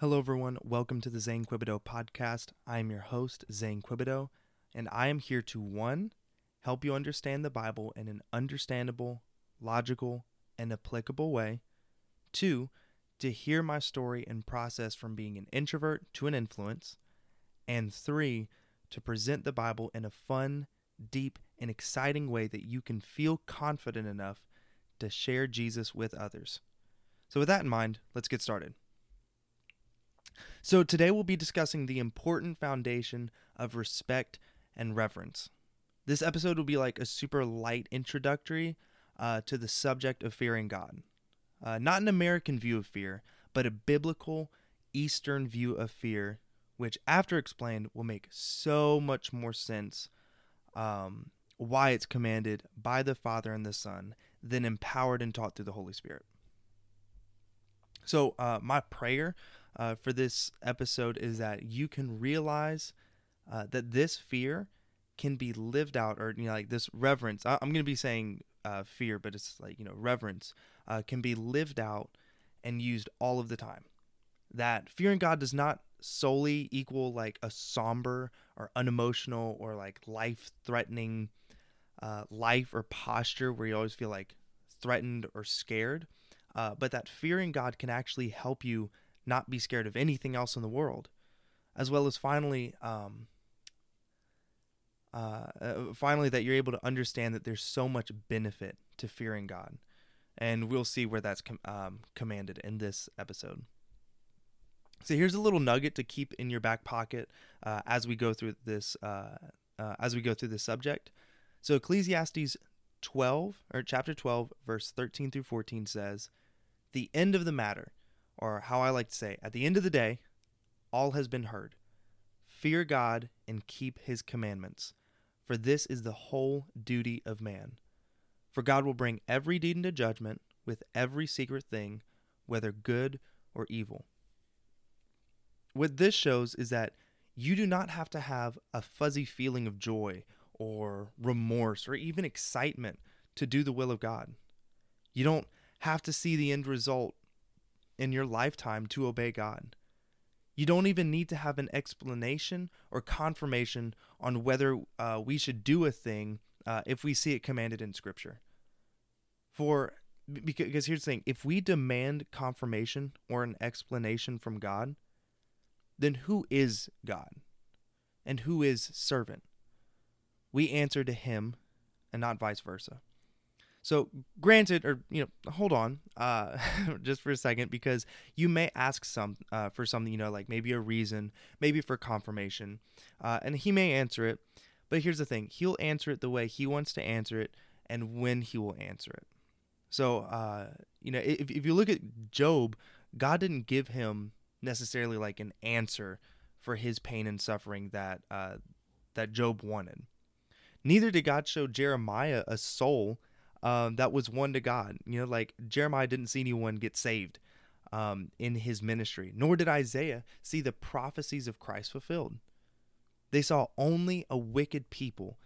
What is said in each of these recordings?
Hello, everyone. Welcome to the Zane Quebedeaux podcast. I am your host, Zane Quebedeaux, and I am here to one, help you understand the Bible in an understandable, logical, and applicable way. Two, to hear my story and process from being an introvert to an influence. And three, to present the Bible in a fun, deep, and exciting way that you can feel confident enough to share Jesus with others. So, with that in mind, let's get started. So, today we'll be discussing the important foundation of respect and reverence. This episode will be like a super light introductory uh, to the subject of fearing God. Uh, not an American view of fear, but a biblical Eastern view of fear, which, after explained, will make so much more sense um, why it's commanded by the Father and the Son then empowered and taught through the Holy Spirit. So, uh, my prayer uh, for this episode is that you can realize uh, that this fear can be lived out, or you know, like this reverence. I- am going to be saying uh, fear, but it's like you know, reverence uh, can be lived out and used all of the time. That fearing God does not solely equal like a somber or unemotional or like life-threatening uh, life or posture where you always feel like threatened or scared. Uh, but that fearing God can actually help you not be scared of anything else in the world, as well as finally, um, uh, uh, finally that you're able to understand that there's so much benefit to fearing God, and we'll see where that's com- um, commanded in this episode. So here's a little nugget to keep in your back pocket uh, as we go through this uh, uh, as we go through this subject. So Ecclesiastes 12 or chapter 12 verse 13 through 14 says, "The end of the matter or how I like to say, at the end of the day, all has been heard. Fear God and keep his commandments, for this is the whole duty of man. For God will bring every deed into judgment with every secret thing, whether good or evil. What this shows is that you do not have to have a fuzzy feeling of joy or remorse or even excitement to do the will of God. You don't have to see the end result in your lifetime to obey God. You don't even need to have an explanation or confirmation on whether uh, we should do a thing uh, if we see it commanded in Scripture. For because here's the thing if we demand confirmation or an explanation from God, then who is God and who is servant? We answer to him and not vice versa. So, granted, or you know, hold on, uh, just for a second, because you may ask some uh, for something, you know, like maybe a reason, maybe for confirmation, uh, and he may answer it. But here's the thing: he'll answer it the way he wants to answer it, and when he will answer it. So, uh, you know, if if you look at Job, God didn't give him necessarily like an answer for his pain and suffering that uh, that Job wanted. Neither did God show Jeremiah a soul um, that was won to God. You know, like Jeremiah didn't see anyone get saved um, in his ministry, nor did Isaiah see the prophecies of Christ fulfilled. They saw only a wicked people,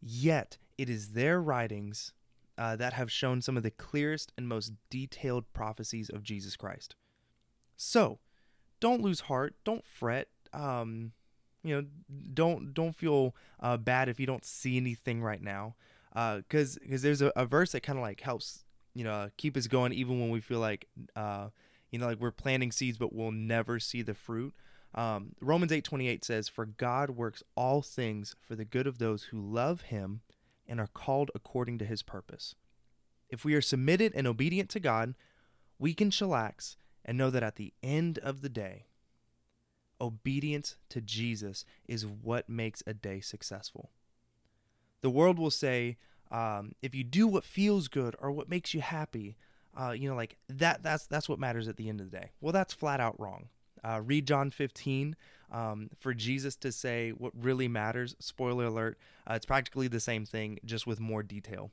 yet it is their writings uh, that have shown some of the clearest and most detailed prophecies of Jesus Christ. So, don't lose heart. Don't fret. Um, you know, don't don't feel uh, bad if you don't see anything right now because uh, because there's a, a verse that kind of like helps you know keep us going even when we feel like uh, you know like we're planting seeds but we'll never see the fruit. Um, romans 8 28 says for god works all things for the good of those who love him and are called according to his purpose. If we are submitted and obedient to god we can chillax and know that at the end of the day obedience to jesus is what makes a day successful. The world will say, um, if you do what feels good or what makes you happy, uh, you know, like that, that's, that's what matters at the end of the day. Well, that's flat out wrong. Uh, read John 15 um, for Jesus to say what really matters. Spoiler alert, uh, it's practically the same thing, just with more detail.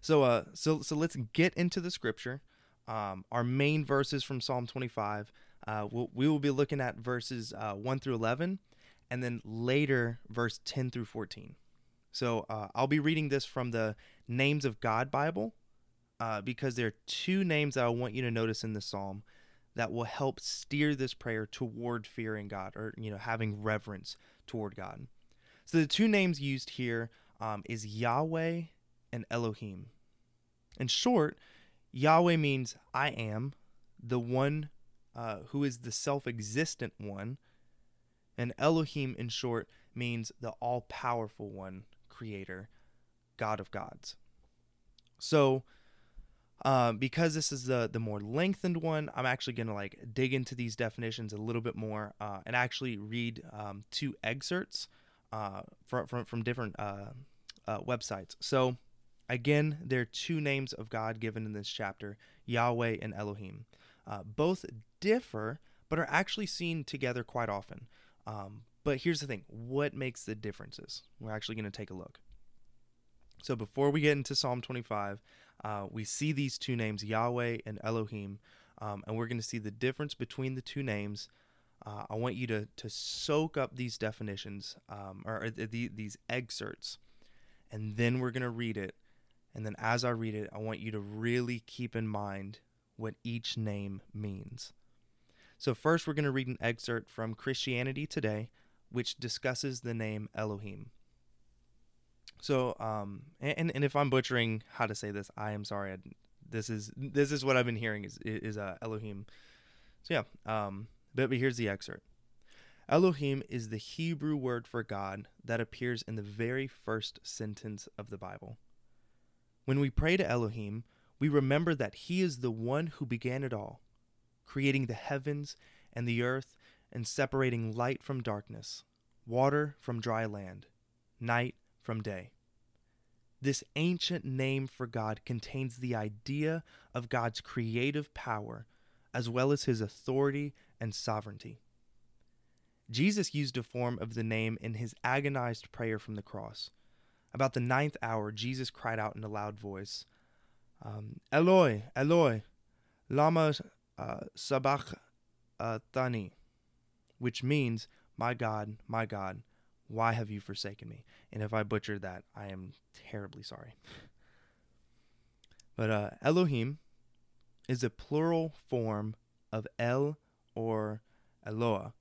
So, uh, so, so let's get into the scripture. Um, our main verses from Psalm 25. Uh, we'll, we will be looking at verses uh, 1 through 11 and then later verse 10 through 14. So uh, I'll be reading this from the Names of God Bible uh, because there are two names that I want you to notice in the psalm that will help steer this prayer toward fearing God or you know having reverence toward God. So the two names used here um, is Yahweh and Elohim. In short, Yahweh means I am, the one uh, who is the self existent one, and Elohim, in short, means the all powerful one, creator, God of gods. So, uh, because this is the the more lengthened one, I'm actually going to like dig into these definitions a little bit more uh, and actually read um, two excerpts uh, from, from from different uh, uh, websites. So, again, there are two names of God given in this chapter: Yahweh and Elohim. Uh, both differ, but are actually seen together quite often. Um, but here's the thing: what makes the differences? We're actually going to take a look. So before we get into Psalm 25, uh, we see these two names, Yahweh and Elohim, um, and we're going to see the difference between the two names. Uh, I want you to to soak up these definitions um, or, or the, these excerpts, and then we're going to read it. And then as I read it, I want you to really keep in mind what each name means. So first, we're going to read an excerpt from Christianity Today, which discusses the name Elohim. So, um, and and if I'm butchering how to say this, I am sorry. I, this is this is what I've been hearing is is uh, Elohim. So yeah, um, but, but here's the excerpt. Elohim is the Hebrew word for God that appears in the very first sentence of the Bible. When we pray to Elohim, we remember that He is the one who began it all, creating the heavens and the earth and separating light from darkness, water from dry land, night from day. This ancient name for God contains the idea of God's creative power as well as his authority and sovereignty. Jesus used a form of the name in his agonized prayer from the cross. About the ninth hour, Jesus cried out in a loud voice, um, Eloi, Eloi, lama uh, sabachthani, which means, My God, my God, why have you forsaken me? And if I butchered that, I am terribly sorry. But uh, Elohim is a plural form of El or Eloah,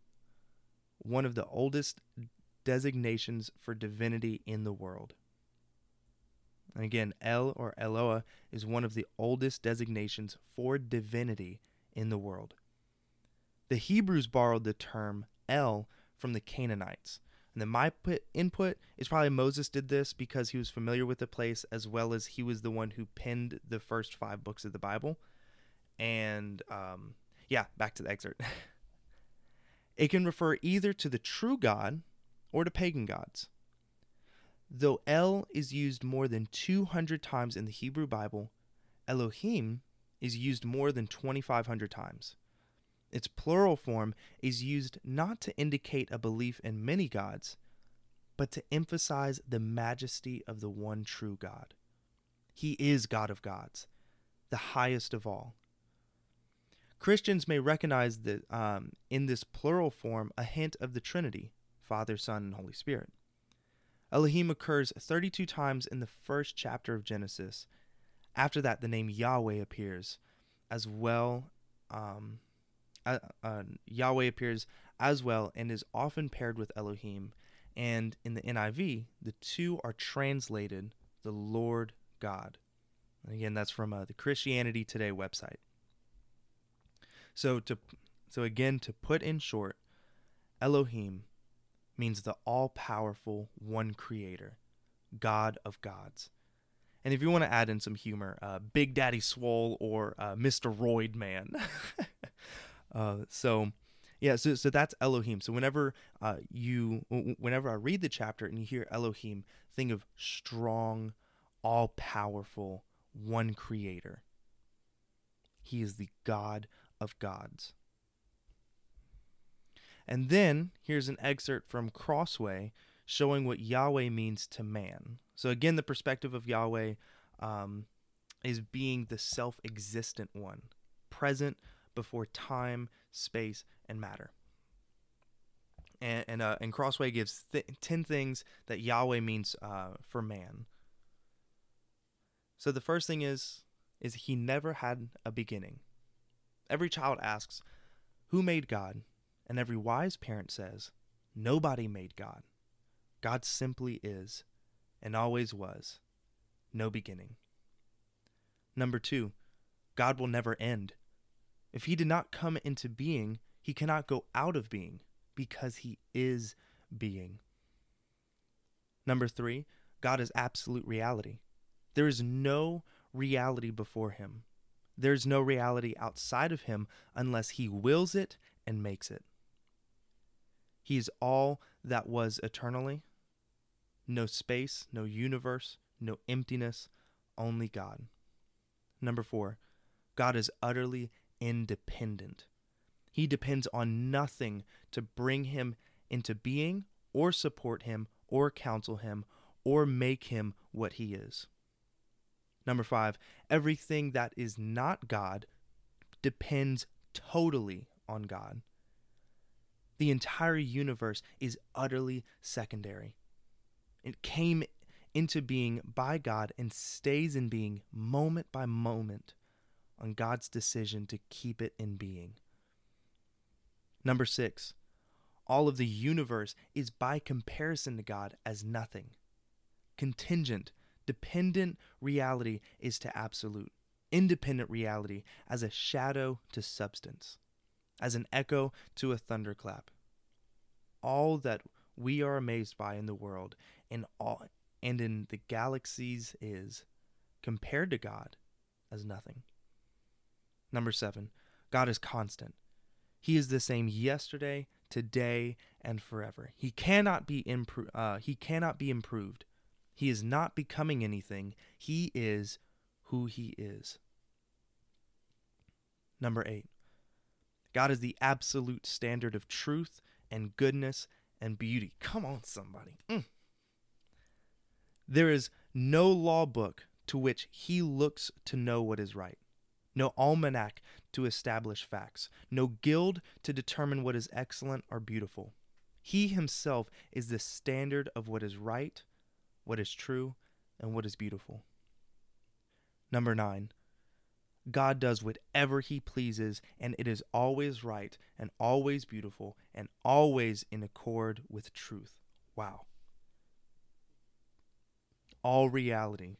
one of the oldest designations for divinity in the world. And again, El or Eloah is one of the oldest designations for divinity in the world. The Hebrews borrowed the term El from the Canaanites, and then my put input is probably Moses did this because he was familiar with the place as well as he was the one who penned the first five books of the Bible. And um, yeah, back to the excerpt. it can refer either to the true God or to pagan gods. Though El is used more than 200 times in the Hebrew Bible, Elohim is used more than 2,500 times. Its plural form is used not to indicate a belief in many gods, but to emphasize the majesty of the one true God. He is God of gods, the highest of all. Christians may recognize that um, in this plural form a hint of the Trinity Father, Son, and Holy Spirit. Elohim occurs 32 times in the first chapter of Genesis. After that, the name Yahweh appears, as well um, uh, uh, Yahweh appears as well and is often paired with Elohim. And in the NIV, the two are translated the Lord God. And again, that's from uh, the Christianity Today website. So to so again to put in short, Elohim means the all-powerful one creator, God of gods. And if you want to add in some humor, uh, Big Daddy Swole or uh, Mr. Roid Man. Uh, so yeah, so so that's Elohim. So whenever uh, you whenever I read the chapter and you hear Elohim, think of strong, all powerful, one creator. He is the God of gods. And then here's an excerpt from Crossway showing what Yahweh means to man. So again, the perspective of Yahweh um, is being the self-existent one, present, before time, space, and matter. And and, uh, and Crossway gives th- ten things that Yahweh means uh, for man. So the first thing is is he never had a beginning. Every child asks, Who made God? And every wise parent says, Nobody made God. God simply is, and always was, no beginning. Number two, God will never end. If he did not come into being, he cannot go out of being because he is being. Number three, God is absolute reality. There is no reality before him. There's no reality outside of him unless he wills it and makes it. He is all that was eternally. No space, no universe, no emptiness, only God. Number four, God is utterly independent. He depends on nothing to bring him into being or support him or counsel him or make him what he is. Number five, everything that is not God depends totally on God. The entire universe is utterly secondary. It came into being by God and stays in being moment by moment on God's decision to keep it in being. Number six, all of the universe is by comparison to God as nothing. Contingent, dependent reality is to absolute. Independent reality as a shadow to substance, as an echo to a thunderclap. All that we are amazed by in the world and all and in the galaxies is compared to God as nothing. Number 7. God is constant. He is the same yesterday, today, and forever. He cannot be impro- uh, he cannot be improved. He is not becoming anything. He is who he is. Number 8. God is the absolute standard of truth and goodness and beauty. Come on somebody. Mm. There is no law book to which he looks to know what is right, no almanac to establish facts, no guild to determine what is excellent or beautiful. He himself is the standard of what is right, what is true, and what is beautiful. Number nine, God does whatever he pleases, and it is always right, and always beautiful, and always in accord with truth. Wow all reality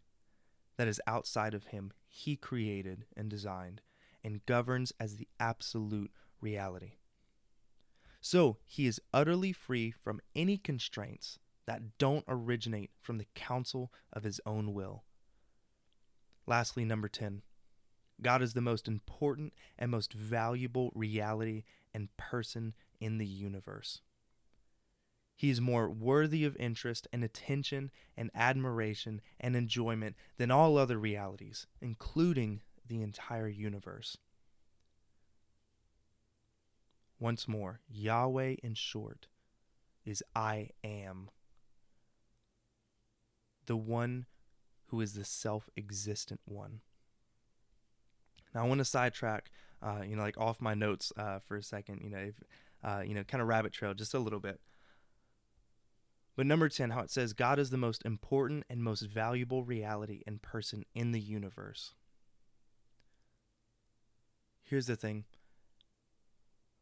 that is outside of him, he created and designed and governs as the absolute reality. So he is utterly free from any constraints that don't originate from the counsel of his own will. Lastly, number 10. God is the most important and most valuable reality and person in the universe. He is more worthy of interest and attention and admiration and enjoyment than all other realities, including the entire universe. Once more, Yahweh in short is I am, the one who is the self existent one. Now, I want to sidetrack, uh, you know, like off my notes uh, for a second, you know, if, uh, you know, kind of rabbit trail just a little bit. But number 10, how it says God is the most important and most valuable reality and person in the universe. Here's the thing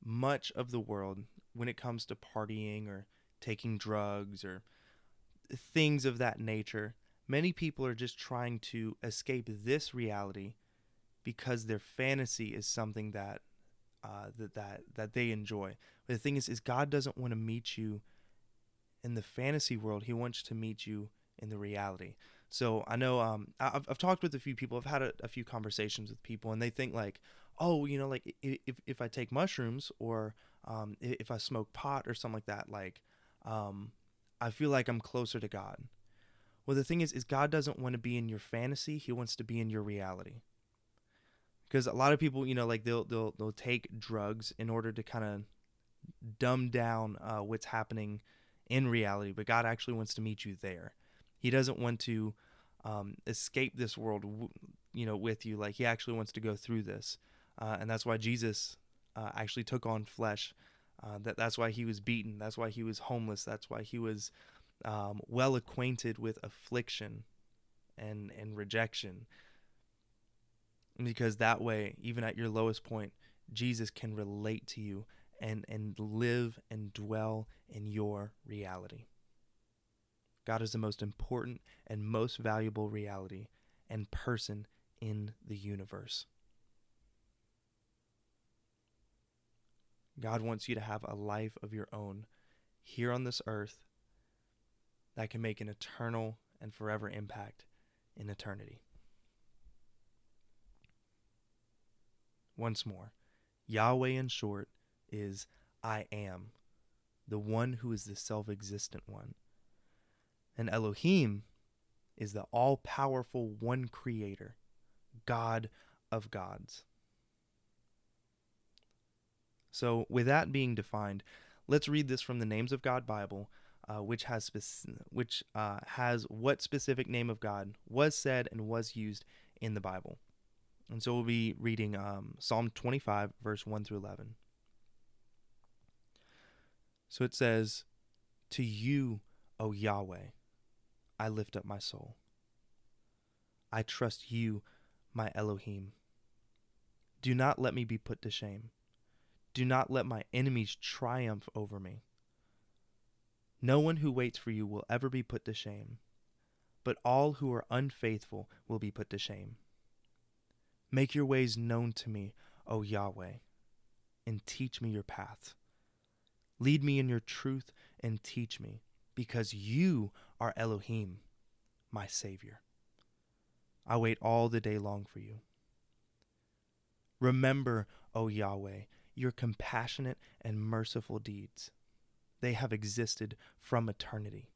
much of the world, when it comes to partying or taking drugs or things of that nature, many people are just trying to escape this reality because their fantasy is something that uh, that that that they enjoy. But the thing is, is God doesn't want to meet you in the fantasy world, he wants to meet you in the reality. So I know um, I've, I've talked with a few people. I've had a, a, few conversations with people, and they think like, oh, you know, like if if I take mushrooms or um, if I smoke pot or something like that, like um, I feel like I'm closer to God. Well, the thing is, is God doesn't want to be in your fantasy. He wants to be in your reality. Because a lot of people, you know, like they'll they'll they'll take drugs in order to kind of dumb down uh, what's happening in reality, but God actually wants to meet you there. He doesn't want to um, escape this world, you know, with you. Like He actually wants to go through this, uh, and that's why Jesus uh, actually took on flesh. Uh, that that's why he was beaten. That's why he was homeless. That's why he was um, well acquainted with affliction and and rejection. Because that way, even at your lowest point, Jesus can relate to you and, and live and dwell in your reality. God is the most important and most valuable reality and person in the universe. God wants you to have a life of your own here on this earth that can make an eternal and forever impact in eternity. Once more, Yahweh in short is I am, the one who is the self existent one. And Elohim is the all powerful one creator, God of gods. So, with that being defined, let's read this from the Names of God Bible, uh, which has which uh, has what specific name of God was said and was used in the Bible. And so we'll be reading um, Psalm 25, verse 1 through 11. So it says, To you, O Yahweh, I lift up my soul. I trust you, my Elohim. Do not let me be put to shame. Do not let my enemies triumph over me. No one who waits for you will ever be put to shame, but all who are unfaithful will be put to shame. Make your ways known to me, O Yahweh, and teach me your paths. Lead me in your truth and teach me, because you are Elohim, my Savior. I wait all the day long for you. Remember, O Yahweh, your compassionate and merciful deeds. They have existed from eternity.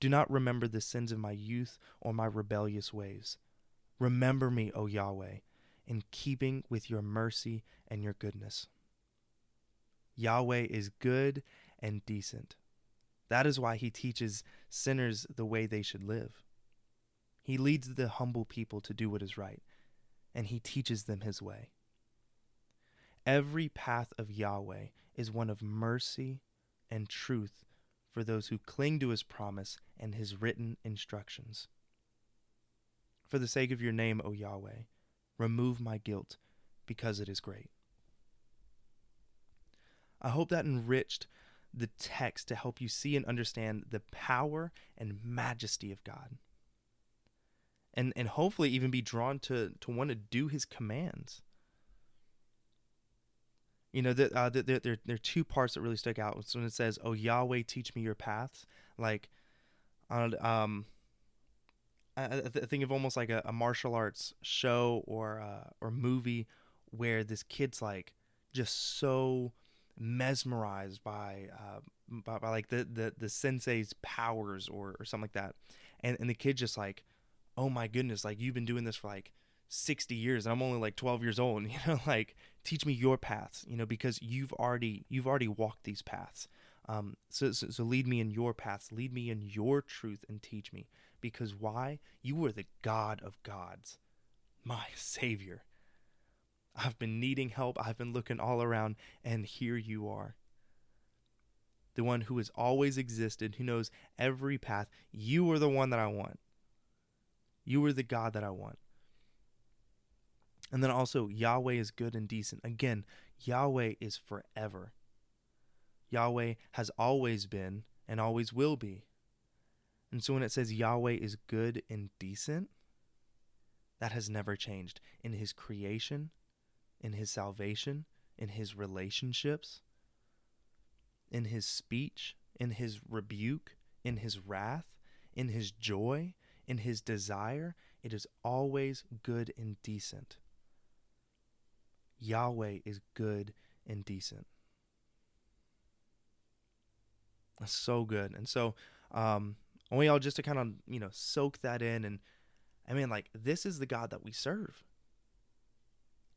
Do not remember the sins of my youth or my rebellious ways. Remember me, O Yahweh, in keeping with your mercy and your goodness. Yahweh is good and decent. That is why he teaches sinners the way they should live. He leads the humble people to do what is right, and he teaches them his way. Every path of Yahweh is one of mercy and truth for those who cling to his promise and his written instructions. For the sake of your name, O Yahweh, remove my guilt, because it is great. I hope that enriched the text to help you see and understand the power and majesty of God. And, and hopefully even be drawn to, to want to do his commands. You know, the, uh, the, the, there, there are two parts that really stick out. It's when it says, Oh, Yahweh, teach me your paths. Like, um, I, I think of almost like a, a martial arts show or uh, or movie where this kid's like just so mesmerized by uh, by, by, like the, the the sensei's powers or or something like that, and and the kid just like, oh my goodness, like you've been doing this for like 60 years and I'm only like 12 years old, you know, like teach me your paths, you know, because you've already you've already walked these paths. Um, so, so, so lead me in your paths, lead me in your truth, and teach me. Because why? You are the God of gods, my Savior. I've been needing help. I've been looking all around, and here you are. The one who has always existed, who knows every path. You are the one that I want. You are the God that I want. And then also, Yahweh is good and decent. Again, Yahweh is forever. Yahweh has always been and always will be. And so when it says Yahweh is good and decent, that has never changed in his creation, in his salvation, in his relationships, in his speech, in his rebuke, in his wrath, in his joy, in his desire. It is always good and decent. Yahweh is good and decent. That's so good. And so, um, I want y'all just to kind of, you know, soak that in. And I mean, like, this is the God that we serve.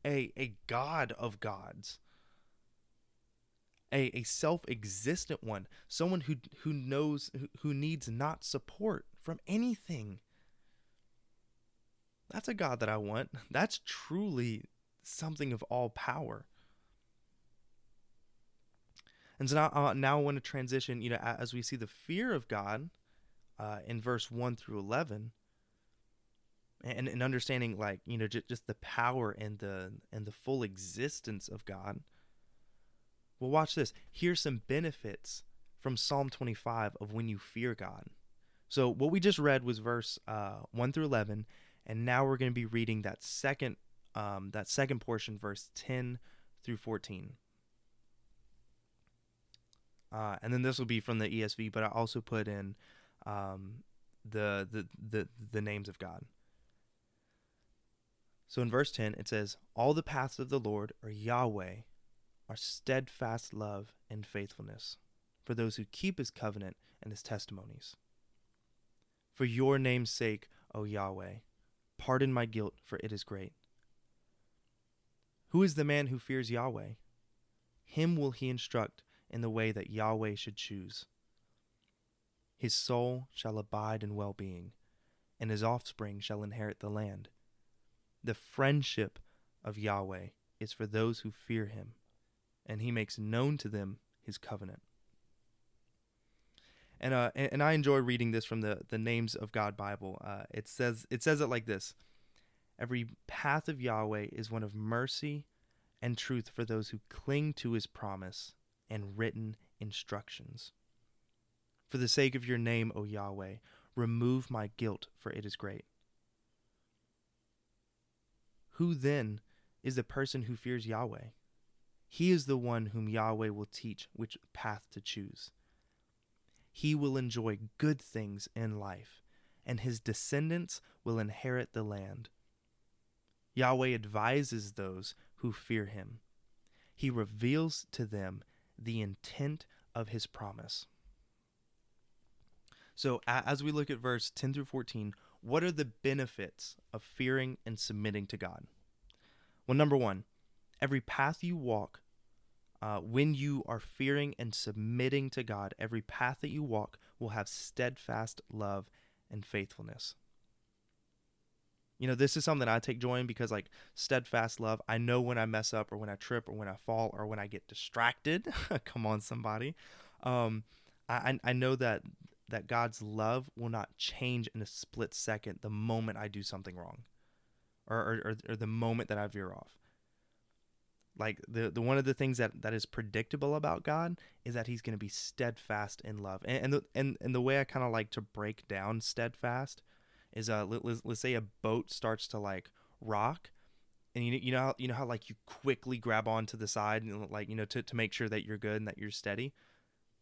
A, a God of gods. A, a self-existent one. Someone who, who knows, who, needs not support from anything. That's a God that I want. That's truly something of all power. And so now, uh, now I want to transition, you know, as we see the fear of God uh, in verse 1 through 11, and, and understanding like you know just, just the power and the and the full existence of god. Well watch this. Here's some benefits from psalm 25 of when you fear god. So what we just read was verse uh, 1 through 11 and now we're going to be reading that second um, that second portion verse 10 through 14 uh, and then this will be from the esv but i also put in um, the, the the the names of god so in verse 10, it says, All the paths of the Lord are Yahweh, are steadfast love and faithfulness for those who keep his covenant and his testimonies. For your name's sake, O Yahweh, pardon my guilt, for it is great. Who is the man who fears Yahweh? Him will he instruct in the way that Yahweh should choose. His soul shall abide in well being, and his offspring shall inherit the land. The friendship of Yahweh is for those who fear him, and he makes known to them his covenant. And uh, and, I enjoy reading this from the the Names of God Bible. Uh, it says it says it like this: Every path of Yahweh is one of mercy and truth for those who cling to his promise and written instructions. For the sake of your name, O Yahweh, remove my guilt, for it is great. Who then is the person who fears Yahweh? He is the one whom Yahweh will teach which path to choose. He will enjoy good things in life, and his descendants will inherit the land. Yahweh advises those who fear him. He reveals to them the intent of his promise. So, as we look at verse 10 through 14, what are the benefits of fearing and submitting to God? Well, number one, every path you walk, uh, when you are fearing and submitting to God, every path that you walk will have steadfast love and faithfulness. You know, this is something I take joy in because, like, steadfast love, I know when I mess up or when I trip or when I fall or when I get distracted. Come on, somebody. Um, I, I know that that God's love will not change in a split second the moment I do something wrong, or or, or the moment that I veer off. Like the the one of the things that, that is predictable about God is that He's going to be steadfast in love, and and the, and, and the way I kind of like to break down steadfast is uh let, let's, let's say a boat starts to like rock, and you you know how, you know how like you quickly grab onto the side and like you know to, to make sure that you're good and that you're steady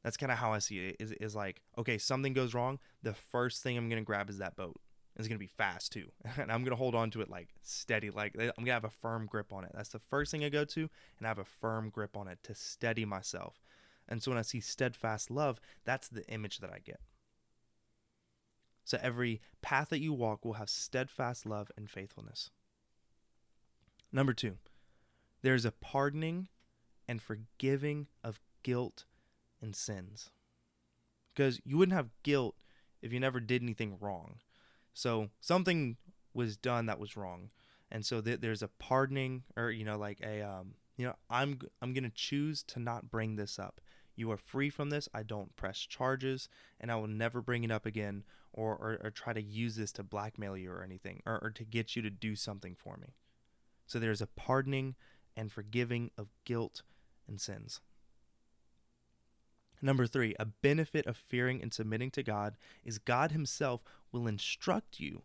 that's kind of how I see it. Is is like, okay, something goes wrong. The first thing I'm gonna grab is that boat. It's gonna be fast too, and I'm gonna hold on to it like steady. Like eh, I'm gonna have a firm grip on it. That's the first thing I go to, and I have a firm grip on it to steady myself. And so when I see steadfast love, that's the image that I get. So every path that you walk will have steadfast love and faithfulness. Number two, there's a pardoning and forgiving of guilt and sins. Because you wouldn't have guilt if you never did anything wrong. So something was done that was wrong. And so th- there's a pardoning or you know like a um you know I'm I'm going to choose to not bring this up. You are free from this. I don't press charges and I will never bring it up again or, or, or try to use this to blackmail you or anything or, or to get you to do something for me. So there's a pardoning and forgiving of guilt and sins. Number three, a benefit of fearing and submitting to God is God Himself will instruct you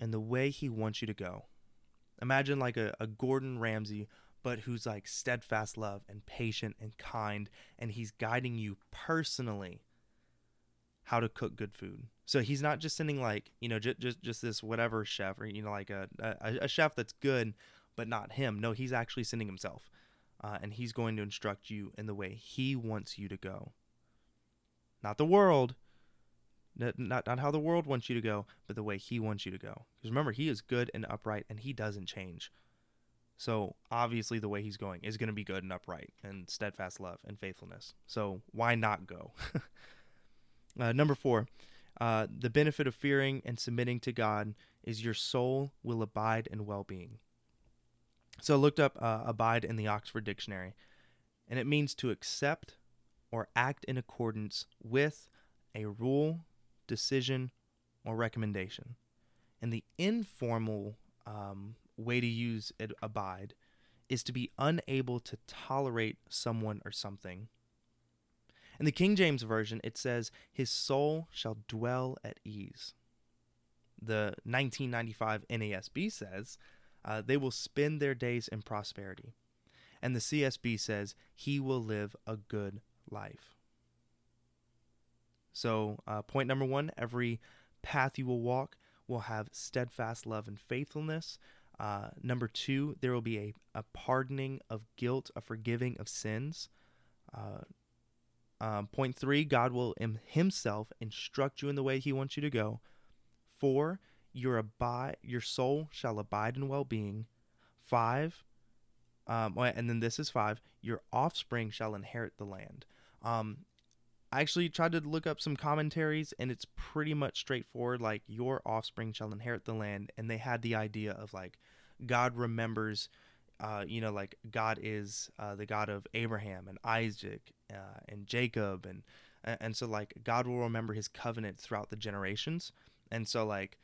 in the way He wants you to go. Imagine like a, a Gordon Ramsay, but who's like steadfast love and patient and kind, and He's guiding you personally how to cook good food. So He's not just sending like you know just just, just this whatever chef or you know like a, a a chef that's good, but not Him. No, He's actually sending Himself uh, and he's going to instruct you in the way he wants you to go. Not the world, not, not, not how the world wants you to go, but the way he wants you to go. Because remember, he is good and upright, and he doesn't change. So obviously, the way he's going is going to be good and upright, and steadfast love and faithfulness. So why not go? uh, number four, uh, the benefit of fearing and submitting to God is your soul will abide in well being. So I looked up uh, abide in the Oxford Dictionary, and it means to accept or act in accordance with a rule, decision, or recommendation. And the informal um, way to use it, abide is to be unable to tolerate someone or something. In the King James Version, it says, His soul shall dwell at ease. The 1995 NASB says, uh, They will spend their days in prosperity. And the CSB says, He will live a good life. So, uh, point number one every path you will walk will have steadfast love and faithfulness. Uh, number two, there will be a, a pardoning of guilt, a forgiving of sins. Uh, um, point three, God will Himself instruct you in the way He wants you to go. Four, your abide, your soul shall abide in well-being. Five, um, and then this is five, your offspring shall inherit the land. Um, I actually tried to look up some commentaries, and it's pretty much straightforward. Like your offspring shall inherit the land, and they had the idea of like God remembers uh, you know, like God is uh, the God of Abraham and Isaac uh, and Jacob, and and so like God will remember His covenant throughout the generations, and so like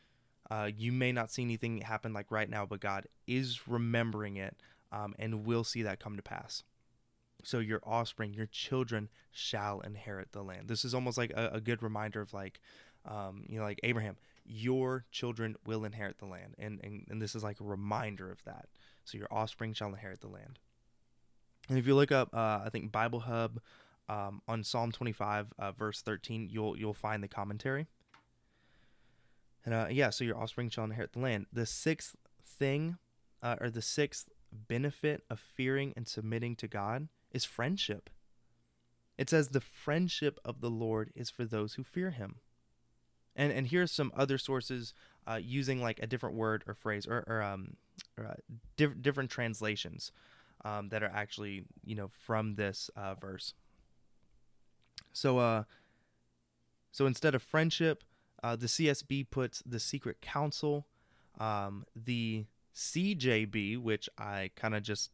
uh, you may not see anything happen like right now, but God is remembering it, um, and will see that come to pass. So your offspring, your children shall inherit the land. This is almost like a, a good reminder of like, um, you know, like Abraham, your children will inherit the land, and, and and this is like a reminder of that so your offspring shall inherit the land. And if you look up, uh, I think Bible Hub um, on Psalm 25, uh, verse 13, you'll you'll find the commentary. And uh, yeah, so your offspring shall inherit the land. The sixth thing, uh, or the sixth benefit of fearing and submitting to God is friendship. It says the friendship of the Lord is for those who fear Him. And and here's some other sources uh, using like a different word or phrase or, or um, uh, diff- different translations um, that are actually you know from this uh, verse. So uh, so instead of friendship, uh, the CSB puts the secret Counsel, Um, the CJB, which I kind of just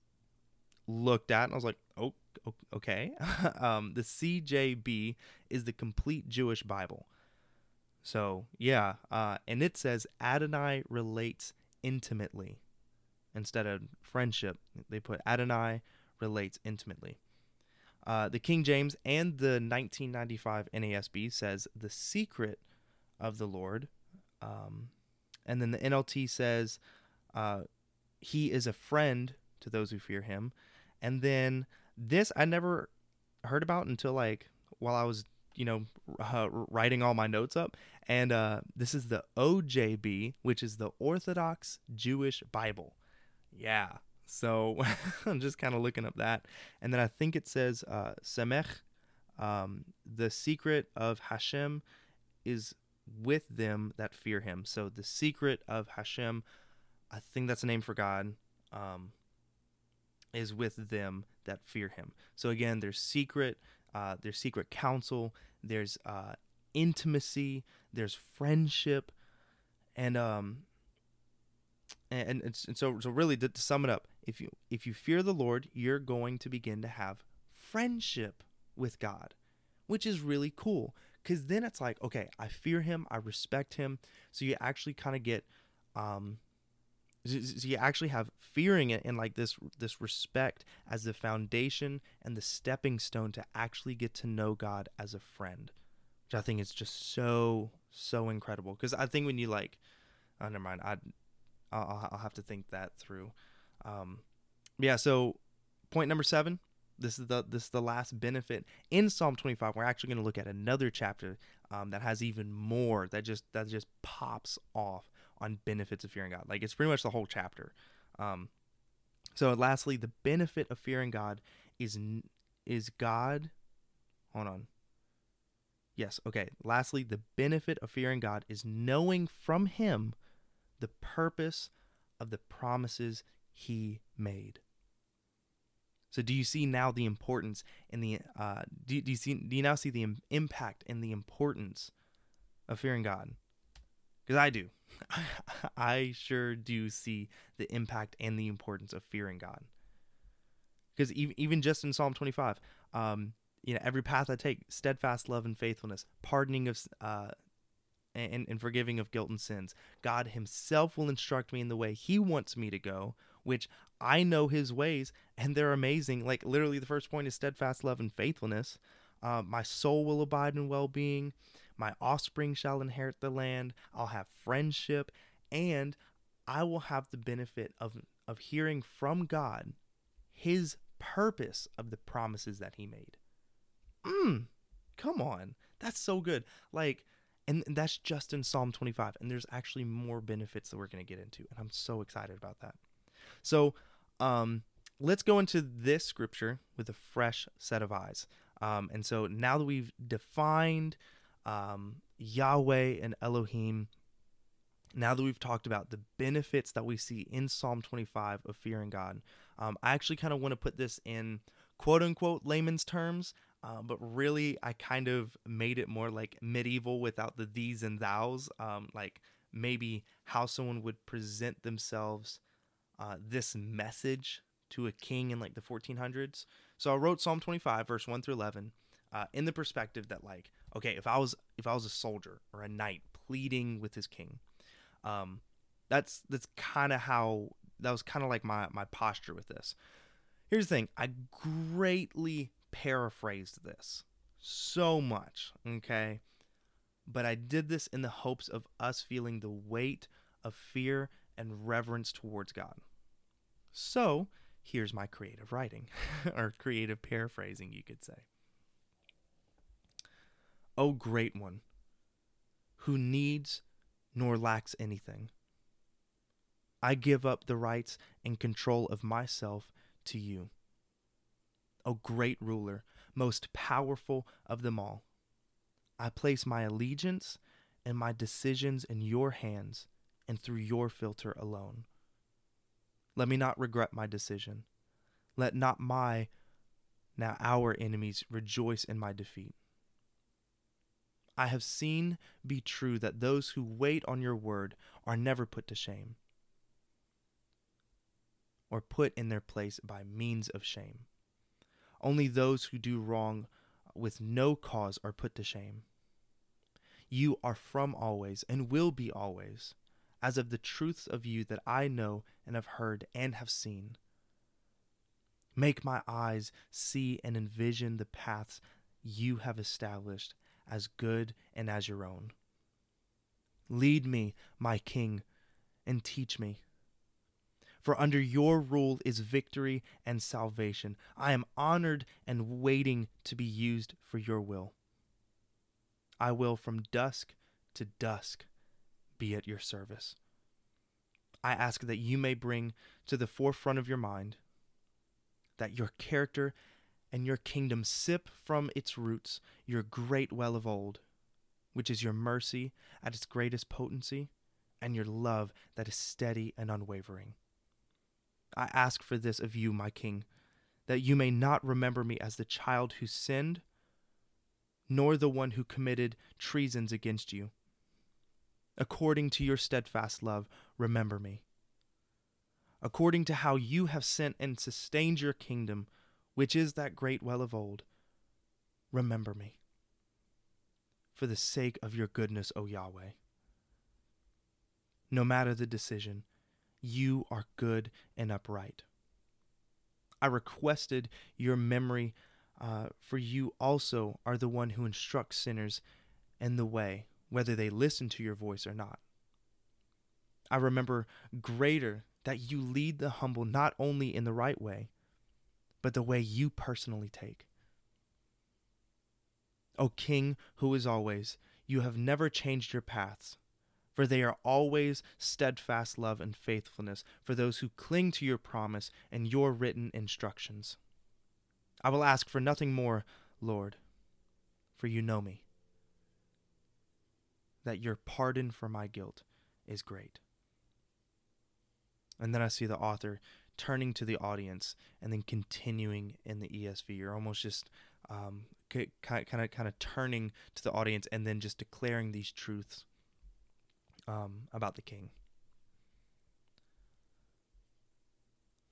looked at and I was like, oh, okay. um, the CJB is the complete Jewish Bible. So yeah, uh, and it says Adonai relates intimately instead of friendship. They put Adonai relates intimately. Uh, the King James and the 1995 NASB says the secret of the Lord. Um, and then the NLT says uh, he is a friend to those who fear him. And then this I never heard about until like while I was, you know, uh, writing all my notes up. And uh, this is the OJB, which is the Orthodox Jewish Bible. Yeah. So I'm just kind of looking up that. And then I think it says uh, Semech, um, the secret of Hashem is with them that fear him. So the secret of Hashem, I think that's a name for God, um, is with them that fear him. So again, there's secret, uh, there's secret counsel, there's uh, intimacy, there's friendship, and um, and, and, and so so really to, to sum it up if you if you fear the lord you're going to begin to have friendship with god which is really cool because then it's like okay i fear him i respect him so you actually kind of get um so you actually have fearing it and like this this respect as the foundation and the stepping stone to actually get to know god as a friend which i think is just so so incredible because i think when you like oh never mind i I'll, I'll have to think that through. Um, yeah. So point number seven. This is the this is the last benefit in Psalm 25. We're actually going to look at another chapter um, that has even more that just that just pops off on benefits of fearing God. Like it's pretty much the whole chapter. Um, so lastly, the benefit of fearing God is is God. Hold on. Yes. Okay. Lastly, the benefit of fearing God is knowing from Him the purpose of the promises he made. So, do you see now the importance and the uh, do, do you see do you now see the impact and the importance of fearing God? Because I do, I sure do see the impact and the importance of fearing God. Because even even just in Psalm twenty five, um, you know, every path I take, steadfast love and faithfulness, pardoning of uh, and, and forgiving of guilt and sins. God Himself will instruct me in the way He wants me to go, which I know His ways, and they're amazing. Like literally, the first point is steadfast love and faithfulness. Uh, my soul will abide in well being. My offspring shall inherit the land. I'll have friendship, and I will have the benefit of of hearing from God His purpose of the promises that He made. Mmm, come on, that's so good. Like and that's just in Psalm 25. And there's actually more benefits that we're going to get into. And I'm so excited about that. So um, let's go into this scripture with a fresh set of eyes. Um, and so now that we've defined um, Yahweh and Elohim, now that we've talked about the benefits that we see in Psalm 25 of fearing God, um, I actually kind of want to put this in quote unquote layman's terms um, but really, I kind of made it more like medieval without the these and thous. Um, like maybe how someone would present themselves uh, this message to a king in like the 1400s. So I wrote Psalm 25, verse 1 through 11, uh, in the perspective that like, okay, if I was if I was a soldier or a knight pleading with his king, um, that's that's kind of how that was kind of like my my posture with this. Here's the thing: I greatly paraphrased this so much, okay? But I did this in the hopes of us feeling the weight of fear and reverence towards God. So, here's my creative writing, or creative paraphrasing, you could say. O great one, who needs nor lacks anything, I give up the rights and control of myself to you. O great ruler, most powerful of them all. I place my allegiance and my decisions in your hands and through your filter alone. Let me not regret my decision. Let not my, now our enemies, rejoice in my defeat. I have seen be true that those who wait on your word are never put to shame or put in their place by means of shame. Only those who do wrong with no cause are put to shame. You are from always and will be always, as of the truths of you that I know and have heard and have seen. Make my eyes see and envision the paths you have established as good and as your own. Lead me, my King, and teach me for under your rule is victory and salvation. I am honored and waiting to be used for your will. I will from dusk to dusk be at your service. I ask that you may bring to the forefront of your mind that your character and your kingdom sip from its roots your great well of old, which is your mercy at its greatest potency, and your love that is steady and unwavering. I ask for this of you, my King, that you may not remember me as the child who sinned, nor the one who committed treasons against you. According to your steadfast love, remember me. According to how you have sent and sustained your kingdom, which is that great well of old, remember me. For the sake of your goodness, O Yahweh. No matter the decision, you are good and upright. I requested your memory, uh, for you also are the one who instructs sinners in the way, whether they listen to your voice or not. I remember greater that you lead the humble not only in the right way, but the way you personally take. O King, who is always, you have never changed your paths for they are always steadfast love and faithfulness for those who cling to your promise and your written instructions. I will ask for nothing more, Lord, for you know me, that your pardon for my guilt is great. And then I see the author turning to the audience and then continuing in the ESV, You're almost just um, kind of kind of turning to the audience and then just declaring these truths um, about the king.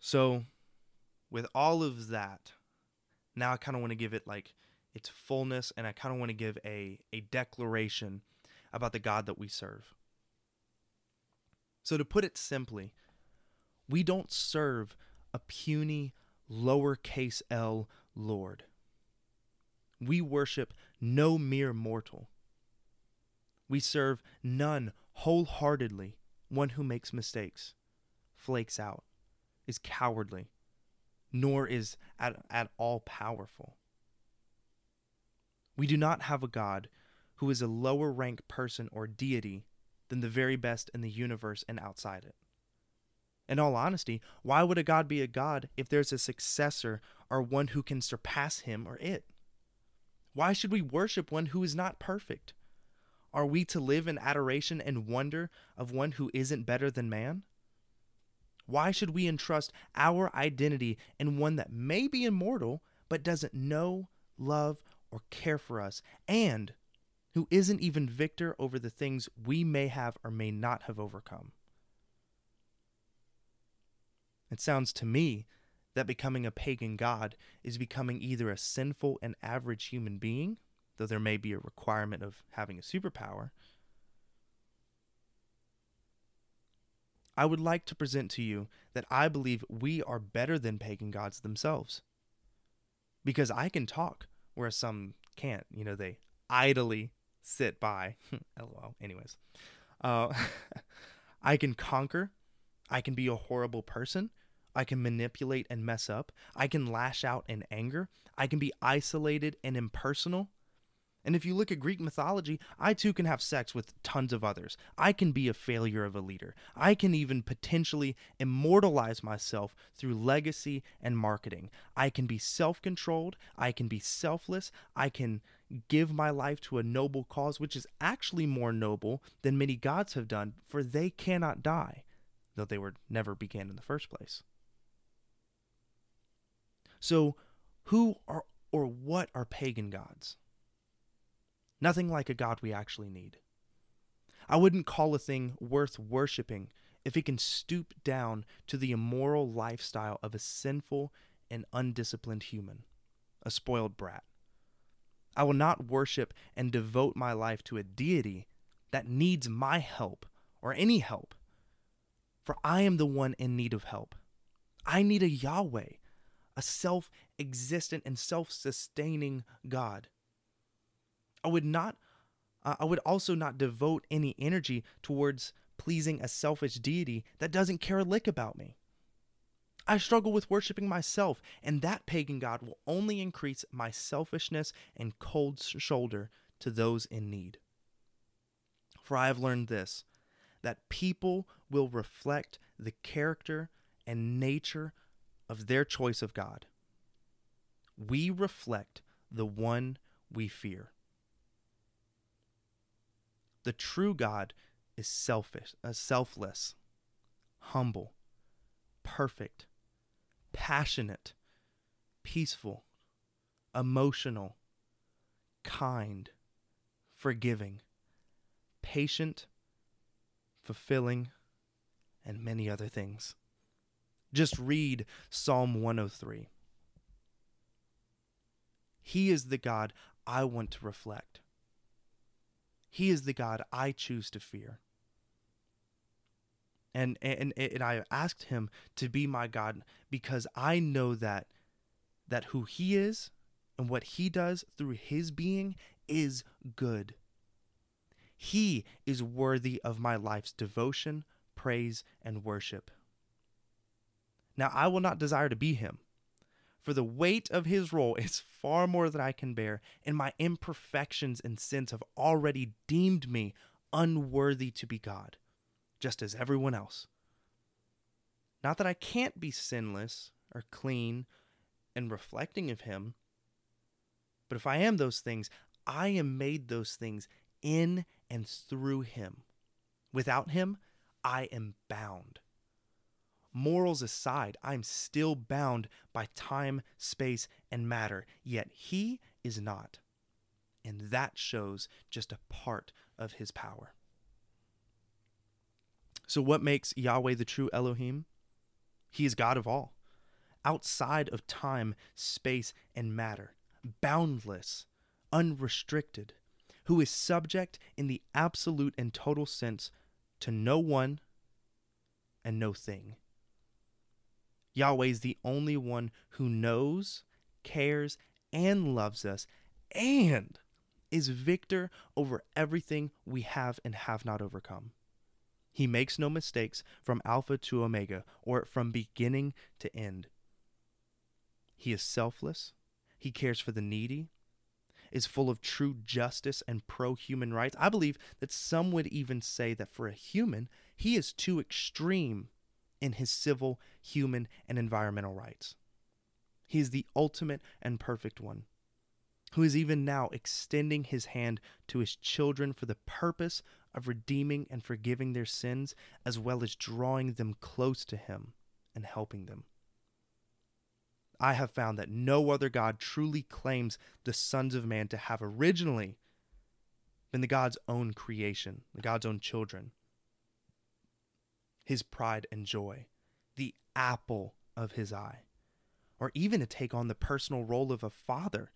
So, with all of that, now I kind of want to give it like its fullness, and I kind of want to give a a declaration about the God that we serve. So, to put it simply, we don't serve a puny, lowercase l Lord. We worship no mere mortal. We serve none wholeheartedly, one who makes mistakes, flakes out, is cowardly, nor is at, at all powerful. We do not have a God who is a lower rank person or deity than the very best in the universe and outside it. In all honesty, why would a God be a God if there's a successor or one who can surpass him or it? Why should we worship one who is not perfect? Are we to live in adoration and wonder of one who isn't better than man? Why should we entrust our identity in one that may be immortal but doesn't know, love, or care for us, and who isn't even victor over the things we may have or may not have overcome? It sounds to me that becoming a pagan god is becoming either a sinful and average human being, though there may be a requirement of having a superpower. I would like to present to you that I believe we are better than pagan gods themselves. Because I can talk, whereas some can't. You know, they idly sit by. LOL. Anyways, uh, I can conquer. I can be a horrible person. I can manipulate and mess up. I can lash out in anger. I can be isolated and impersonal. And if you look at Greek mythology, I too can have sex with tons of others. I can be a failure of a leader. I can even potentially immortalize myself through legacy and marketing. I can be self controlled. I can be selfless. I can give my life to a noble cause, which is actually more noble than many gods have done, for they cannot die, though they were never began in the first place. So, who are or what are pagan gods? Nothing like a God we actually need. I wouldn't call a thing worth worshiping if it can stoop down to the immoral lifestyle of a sinful and undisciplined human, a spoiled brat. I will not worship and devote my life to a deity that needs my help or any help, for I am the one in need of help. I need a Yahweh, a self existent and self sustaining God. I would not uh, I would also not devote any energy towards pleasing a selfish deity that doesn't care a lick about me. I struggle with worshiping myself, and that pagan god will only increase my selfishness and cold shoulder to those in need. For I have learned this that people will reflect the character and nature of their choice of God. We reflect the one we fear. The true God is selfish, uh, selfless, humble, perfect, passionate, peaceful, emotional, kind, forgiving, patient, fulfilling, and many other things. Just read Psalm 103. He is the God I want to reflect. He is the God I choose to fear. And, and, and I have asked him to be my God because I know that, that who he is and what he does through his being is good. He is worthy of my life's devotion, praise, and worship. Now, I will not desire to be him, for the weight of his role is far more than I can bear, and my imperfections and sins have already deemed me unworthy to be God, just as everyone else. Not that I can't be sinless or clean and reflecting of him, but if I am those things, I am made those things in and through him. Without him, I am bound morals aside, I'm still bound by time, space, and matter, yet he is not. And that shows just a part of his power. So, what makes Yahweh the true Elohim? He is God of all, outside of time, space, and matter, boundless, unrestricted, who is subject in the absolute and total sense to no one and no thing. Yahweh is the only one who knows, cares, and loves us, and is victor over everything we have and have not overcome. He makes no mistakes from Alpha to Omega or from beginning to end. He is selfless. He cares for the needy, is full of true justice and pro human rights. I believe that some would even say that for a human, he is too extreme in his civil, human, and environmental rights. He is the ultimate and perfect one, who is even now extending his hand to his children for the purpose of redeeming and forgiving their sins, as well as drawing them close to him and helping them. I have found that no other God truly claims the sons of man to have originally been the God's own creation, the God's own children. His pride and joy, the apple of his eye, or even to take on the personal role of a father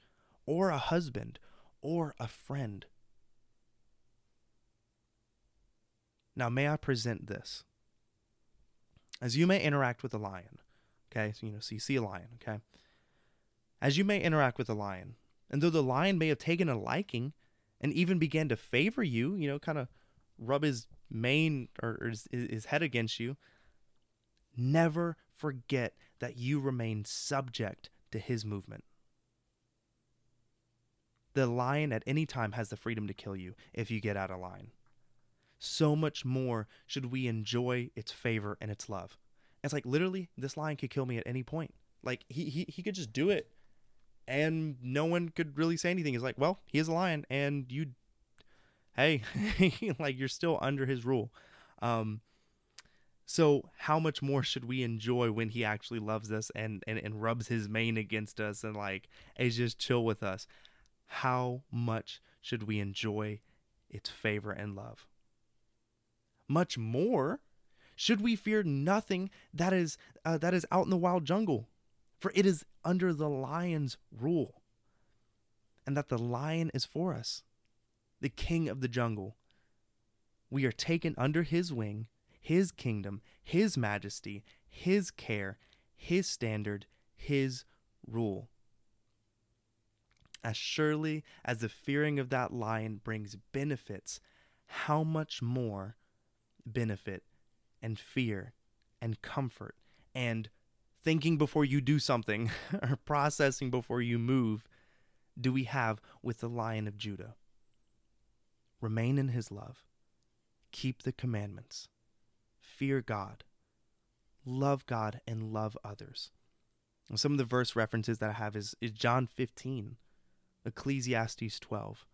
or a husband or a friend. Now, may I present this? As you may interact with a lion, Okay, so you know, so you see a lion. Okay, as you may interact with a lion, and though the lion may have taken a liking and even began to favor you, you know, kind of rub his or, or his, his head against you, never forget that you remain subject to his movement. The lion at any time has the freedom to kill you if you get out of line. So much more should we enjoy its favor and its love. It's like literally this lion could kill me at any point. Like he he he could just do it and no one could really say anything. It's like, well, he is a lion and you hey, like you're still under his rule. Um so how much more should we enjoy when he actually loves us and, and, and rubs his mane against us and like is just chill with us? How much should we enjoy its favor and love? Much more should we fear nothing that is uh, that is out in the wild jungle? For it is under the lion's rule, and that the lion is for us, the king of the jungle. We are taken under his wing, his kingdom, his majesty, his care, his standard, his rule. As surely as the fearing of that lion brings benefits, how much more benefit and fear and comfort and thinking before you do something or processing before you move do we have with the Lion of Judah? Remain in his love, keep the commandments, fear God, love God, and love others. And some of the verse references that I have is, is John 15, Ecclesiastes 12.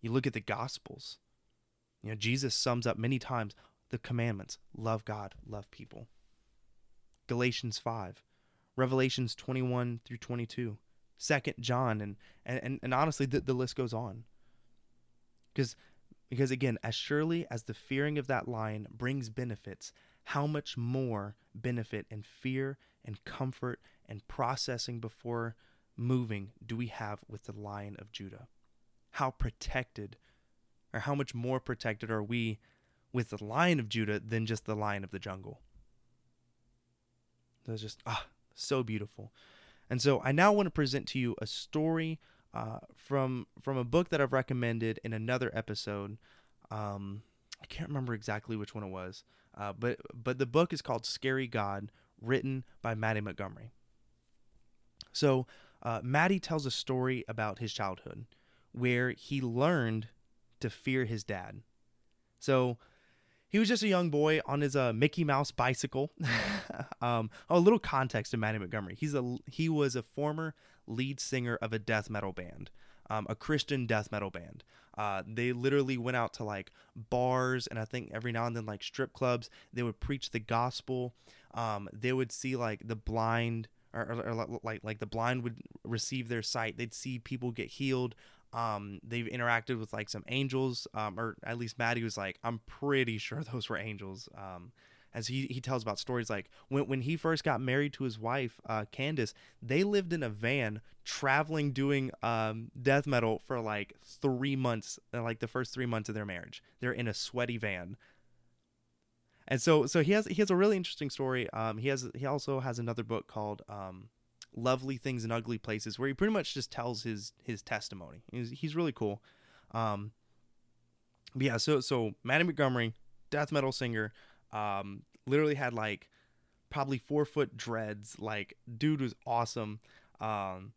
You look at the Gospels, you know, Jesus sums up many times the commandments love God, love people. Galatians 5, Revelations 21 through 22, 2 John, and, and, and honestly, the, the list goes on. Because, because again, as surely as the fearing of that lion brings benefits, how much more benefit and fear and comfort and processing before moving do we have with the lion of Judah? How protected, or how much more protected are we with the lion of Judah than just the lion of the jungle. That's just ah, so beautiful. And so I now want to present to you a story uh, from from a book that I've recommended in another episode. Um, I can't remember exactly which one it was, uh, but but the book is called Scary God, written by Mattie Montgomery. So uh, Mattie tells a story about his childhood, where he learned to fear his dad. So he was just a young boy on his uh, Mickey Mouse bicycle. um, oh, a little context to Mattie Montgomery. He's a he was a former lead singer of a death metal band, um, a Christian death metal band. Uh, they literally went out to like bars and I think every now and then like strip clubs. They would preach the gospel. Um, they would see like the blind or, or, or, like like the blind would receive their sight. They'd see people get healed. Um, they've interacted with like some angels, um, or at least Mattie was like, I'm pretty sure those were angels. Um, as he, he tells about stories like when, when he first got married to his wife uh, candace they lived in a van traveling doing um, death metal for like three months uh, like the first three months of their marriage they're in a sweaty van and so so he has he has a really interesting story um, he has he also has another book called um, lovely things in ugly places where he pretty much just tells his his testimony he's, he's really cool um, yeah so so mattie montgomery death metal singer um, literally had like probably four foot dreads. Like, dude was awesome. Um,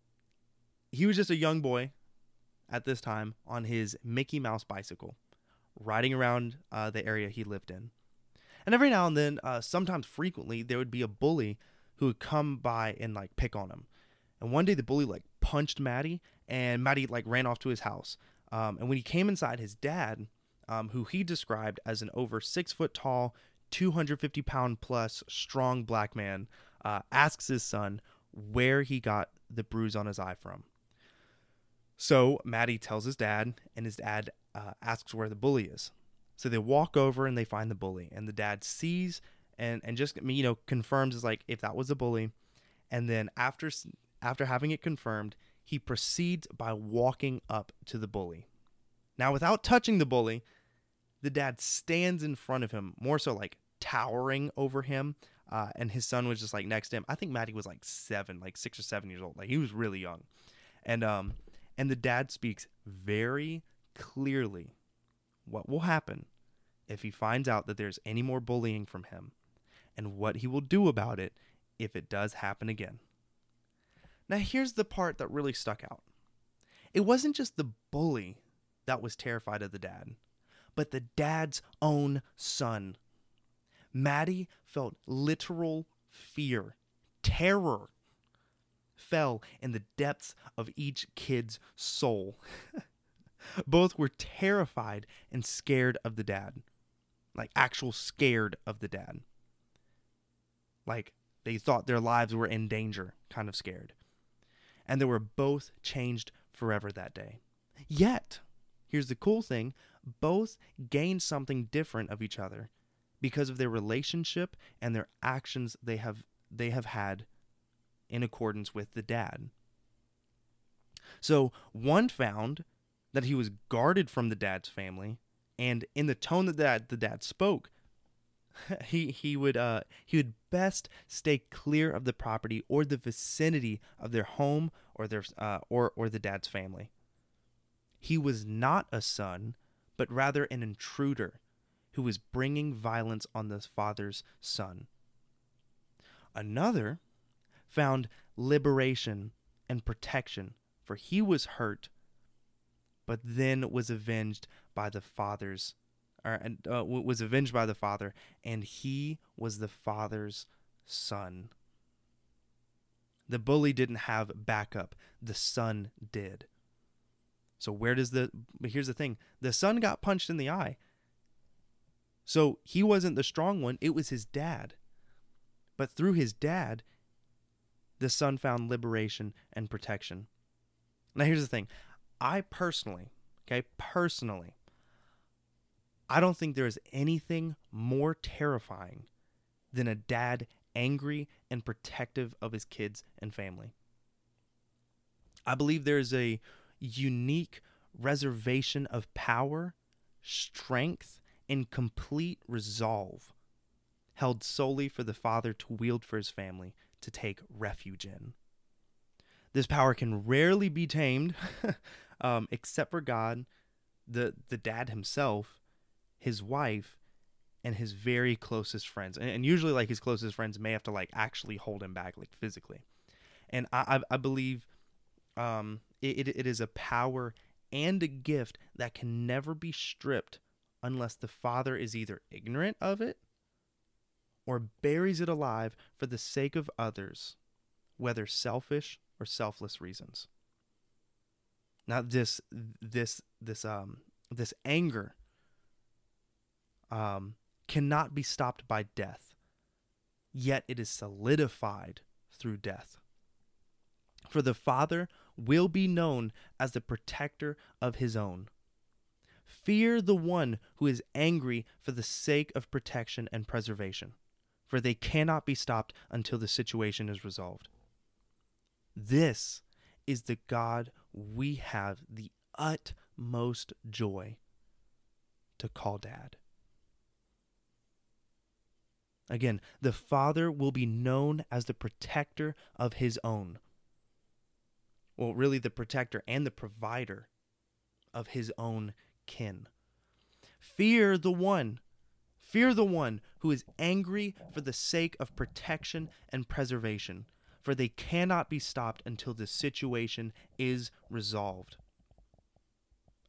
he was just a young boy at this time on his Mickey Mouse bicycle, riding around uh, the area he lived in. And every now and then, uh, sometimes frequently, there would be a bully who would come by and like pick on him. And one day, the bully like punched Mattie, and Mattie like ran off to his house. Um, and when he came inside, his dad, um, who he described as an over six foot tall, 250 pound plus strong black man uh, asks his son where he got the bruise on his eye from. So Mattie tells his dad, and his dad uh, asks where the bully is. So they walk over and they find the bully, and the dad sees and and just you know confirms is like if that was a bully, and then after after having it confirmed, he proceeds by walking up to the bully. Now, without touching the bully, the dad stands in front of him, more so like towering over him. Uh, and his son was just like next to him. I think Mattie was like seven, like six or seven years old. Like he was really young. And um and the dad speaks very clearly what will happen if he finds out that there's any more bullying from him and what he will do about it if it does happen again. Now here's the part that really stuck out. It wasn't just the bully that was terrified of the dad but the dad's own son. Mattie felt literal fear, terror fell in the depths of each kid's soul. Both were terrified and scared of the dad. Like, actual scared of the dad. Like, they thought their lives were in danger, kind of scared. And they were both changed forever that day. Yet, here's the cool thing both gained something different of each other because of their relationship and their actions they have they have had in accordance with the dad. So one found that he was guarded from the dad's family, and in the tone that the dad spoke, he he would uh he would best stay clear of the property or the vicinity of their home or their uh or or the dad's family. He was not a son but rather an intruder who was bringing violence on the father's son. Another found liberation and protection, for he was hurt, but then was avenged by the father's, or uh, was avenged by the father, and he was the father's son. The bully didn't have backup; the son did. So where does the here's the thing. The son got punched in the eye. So he wasn't the strong one, it was his dad. But through his dad, the son found liberation and protection. Now here's the thing. I personally, okay, personally, I don't think there is anything more terrifying than a dad angry and protective of his kids and family. I believe there is a unique reservation of power, strength, and complete resolve held solely for the father to wield for his family to take refuge in. This power can rarely be tamed, um, except for God, the, the dad himself, his wife, and his very closest friends. And, and usually, like, his closest friends may have to, like, actually hold him back, like, physically. And I, I, I believe um, it, it is a power and a gift that can never be stripped unless the Father is either ignorant of it or buries it alive for the sake of others, whether selfish or selfless reasons. Now this this this um this anger um cannot be stopped by death, yet it is solidified through death. For the Father will be known as the protector of his own. Fear the one who is angry for the sake of protection and preservation. for they cannot be stopped until the situation is resolved. This is the God we have the utmost joy to call dad. Again, the Father will be known as the protector of his own. Well, really, the protector and the provider of his own kin. Fear the one. Fear the one who is angry for the sake of protection and preservation, for they cannot be stopped until the situation is resolved.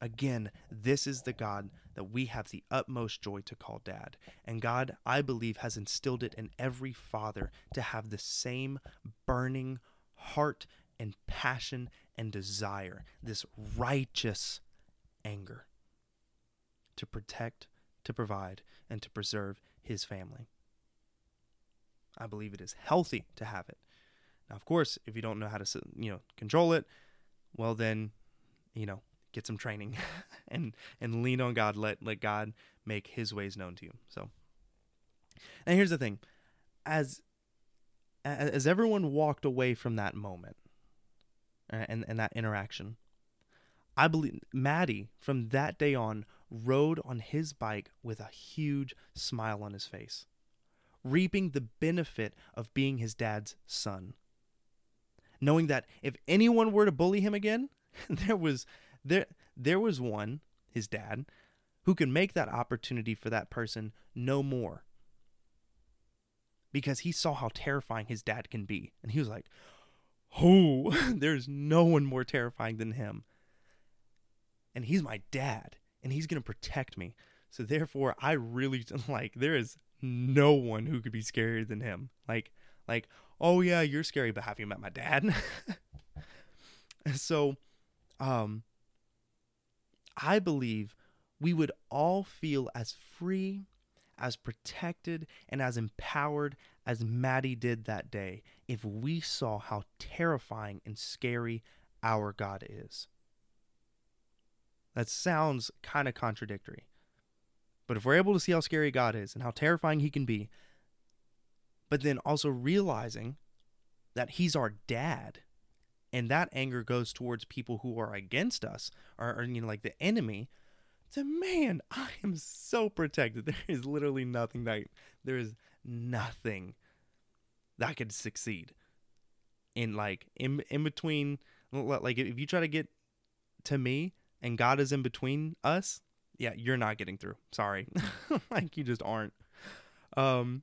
Again, this is the God that we have the utmost joy to call dad. And God, I believe, has instilled it in every father to have the same burning heart and passion and desire, this righteous anger to protect, to provide, and to preserve his family. I believe it is healthy to have it. Now, of course, if you don't know how to, you know, control it, well then, you know, get some training and and lean on God. Let let God make His ways known to you. So, and here's the thing, as as everyone walked away from that moment uh, and and that interaction, I believe Mattie from that day on rode on his bike with a huge smile on his face, reaping the benefit of being his dad's son. Knowing that if anyone were to bully him again, there was there there was one, his dad, who could make that opportunity for that person no more. Because he saw how terrifying his dad can be. And he was like, Oh, there's no one more terrifying than him. And he's my dad, and he's going to protect me. So therefore, I really like there is no one who could be scarier than him. Like like, "Oh yeah, you're scary, but have you met my dad?" so um I believe we would all feel as free, as protected, and as empowered as Mattie did that day if we saw how terrifying and scary our God is. That sounds kind of contradictory. But if we're able to see how scary God is and how terrifying He can be, but then also realizing that He's our dad and that anger goes towards people who are against us or, or you know like the enemy so man i am so protected. There is literally nothing that there is nothing that could succeed in like in in between like if you try to get to me and god is in between us yeah you're not getting through. Sorry. Like you just aren't. Um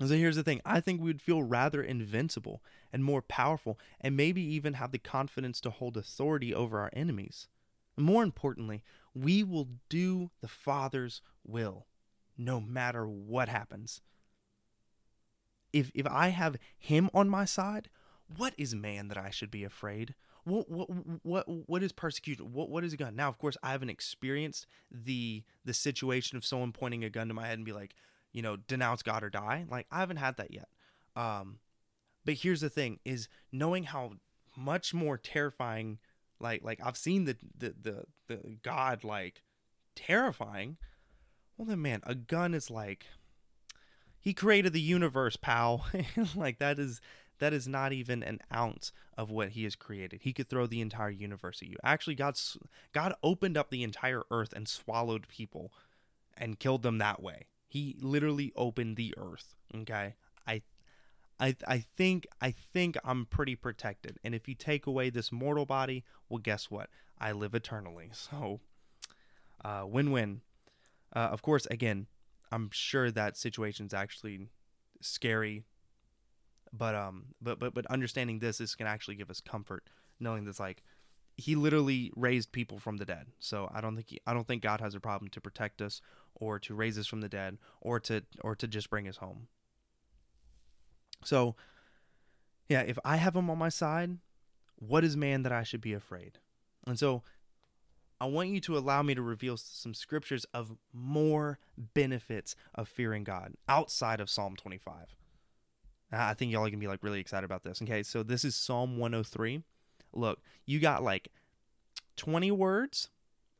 so here's the thing I think we would feel rather invincible and more powerful, and maybe even have the confidence to hold authority over our enemies. More importantly, we will do the Father's will, no matter what happens. If, if I have Him on my side, what is man that I should be afraid? What what what what is persecution? What what is a gun? Now, of course, I haven't experienced the the situation of someone pointing a gun to my head and be like, you know, denounce God or die. Like I haven't had that yet. Um, but here's the thing: is knowing how much more terrifying. Like like I've seen the the the, the God like terrifying. Well then, man, a gun is like he created the universe, pal. like that is that is not even an ounce of what he has created. He could throw the entire universe at you. Actually, God's God opened up the entire earth and swallowed people and killed them that way. He literally opened the earth. Okay, I, I, I think I think I'm pretty protected. And if you take away this mortal body, well, guess what? I live eternally. So, uh, win-win. Uh, of course, again, I'm sure that situation's actually scary, but um, but but but understanding this, this can actually give us comfort, knowing that's like he literally raised people from the dead. So I don't think he, I don't think God has a problem to protect us or to raise us from the dead or to or to just bring us home. So yeah, if I have him on my side, what is man that I should be afraid? And so I want you to allow me to reveal some scriptures of more benefits of fearing God outside of Psalm 25. I think y'all are going to be like really excited about this. Okay, so this is Psalm 103 look, you got like 20 words,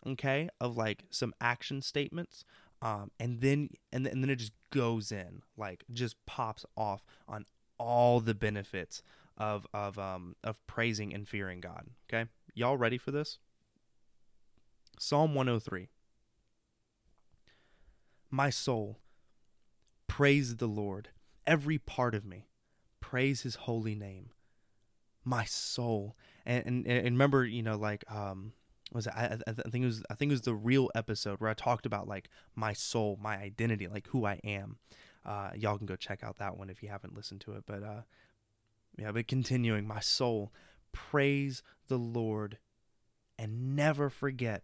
okay, of like some action statements. Um, and then and, and then it just goes in like just pops off on all the benefits of of um of praising and fearing God. Okay, y'all ready for this? Psalm 103. My soul, praise the Lord. Every part of me, praise His holy name. My soul, and and, and remember, you know, like um, was it, I, I think it was I think it was the real episode where I talked about like my soul, my identity, like who I am. Uh, y'all can go check out that one if you haven't listened to it. But uh, yeah, but continuing, my soul, praise the Lord, and never forget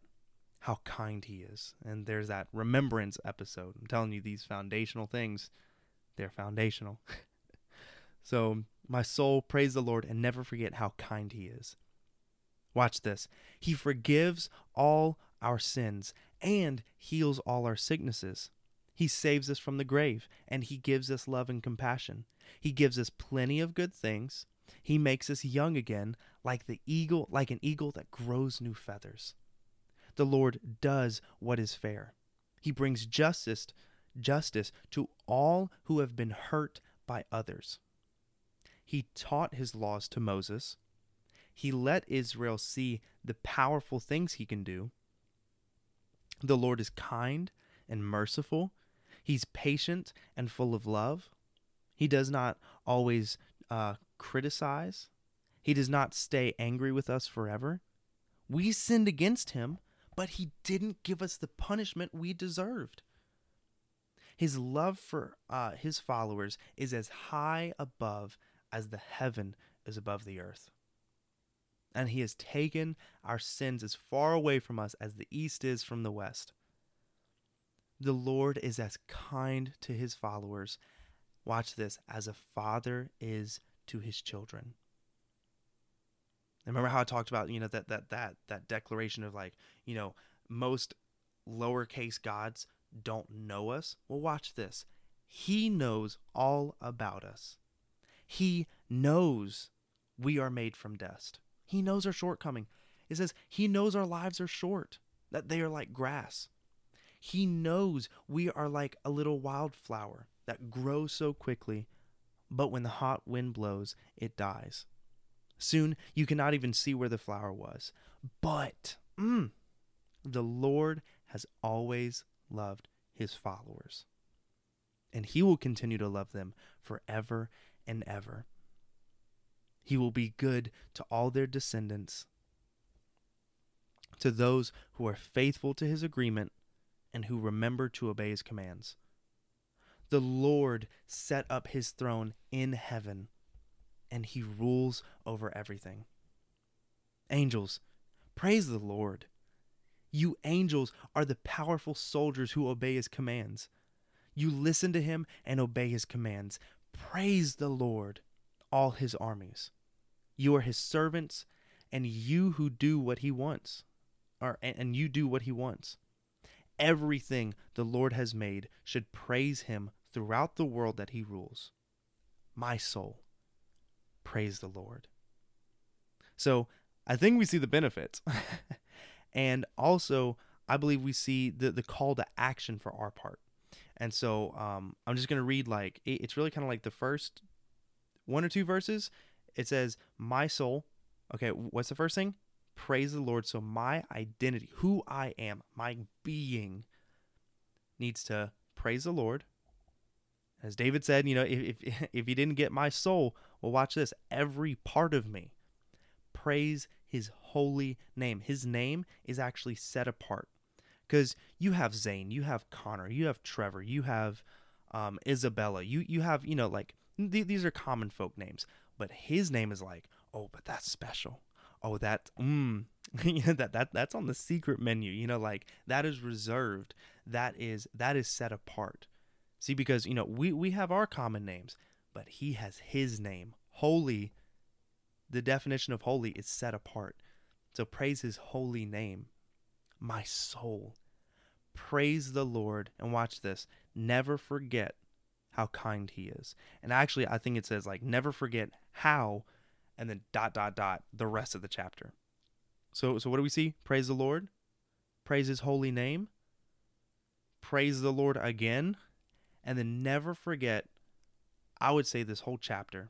how kind He is. And there's that remembrance episode. I'm telling you, these foundational things, they're foundational. so my soul, praise the Lord, and never forget how kind He is. Watch this. He forgives all our sins and heals all our sicknesses. He saves us from the grave and he gives us love and compassion. He gives us plenty of good things. He makes us young again like the eagle, like an eagle that grows new feathers. The Lord does what is fair. He brings justice, justice to all who have been hurt by others. He taught his laws to Moses he let Israel see the powerful things he can do. The Lord is kind and merciful. He's patient and full of love. He does not always uh, criticize. He does not stay angry with us forever. We sinned against him, but he didn't give us the punishment we deserved. His love for uh, his followers is as high above as the heaven is above the earth and he has taken our sins as far away from us as the east is from the west. The Lord is as kind to his followers, watch this, as a father is to his children. Remember how I talked about, you know, that that that that declaration of like, you know, most lowercase gods don't know us? Well, watch this. He knows all about us. He knows we are made from dust. He knows our shortcoming. It says he knows our lives are short, that they are like grass. He knows we are like a little wildflower that grows so quickly, but when the hot wind blows, it dies. Soon you cannot even see where the flower was. But mm, the Lord has always loved his followers, and he will continue to love them forever and ever. He will be good to all their descendants, to those who are faithful to his agreement and who remember to obey his commands. The Lord set up his throne in heaven, and he rules over everything. Angels, praise the Lord. You angels are the powerful soldiers who obey his commands. You listen to him and obey his commands. Praise the Lord, all his armies. You are his servants, and you who do what he wants, or and you do what he wants. Everything the Lord has made should praise him throughout the world that he rules. My soul, praise the Lord. So I think we see the benefits. and also, I believe we see the, the call to action for our part. And so um, I'm just going to read like, it's really kind of like the first one or two verses it says, My soul, okay, what's the first thing? Praise the Lord. So my identity, who I am, my being needs to praise the Lord. As David said, you know, if, if, if you didn't get my soul, well, watch this. Every part of me praise his holy name. His name is actually set apart. Because you have Zane, you have Connor, you have Trevor, you have um, Isabella, you you have you know like th- these are common folk names but his name is like, oh, but that's special. Oh, that mm, that that that's on the secret menu. You know, like that is reserved. That is that is set apart. See, because you know we we have our common names, but he has his name. Holy. The definition of holy is set apart. So praise his holy name. My soul. Praise the Lord and watch this. Never forget how kind he is. And actually, I think it says like never forget how, and then dot dot dot the rest of the chapter. So so what do we see? Praise the Lord, praise His holy name, praise the Lord again, and then never forget, I would say, this whole chapter.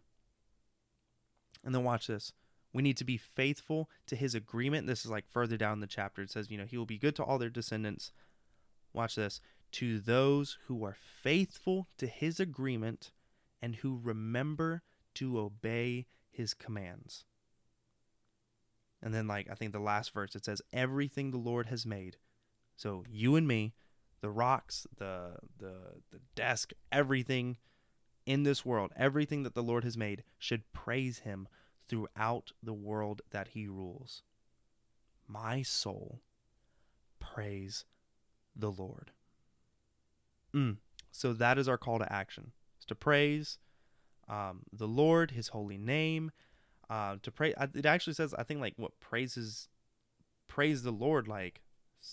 And then watch this. We need to be faithful to his agreement. This is like further down the chapter. It says, you know, he will be good to all their descendants. Watch this. To those who are faithful to his agreement and who remember to obey his commands. And then, like, I think the last verse, it says, everything the Lord has made. So you and me, the rocks, the the the desk, everything in this world, everything that the Lord has made should praise him throughout the world that he rules. My soul praise the Lord. Mm. So that is our call to action. It's to praise um, the Lord, his holy name. Uh, to pray, it actually says, I think, like what praises, praise the Lord like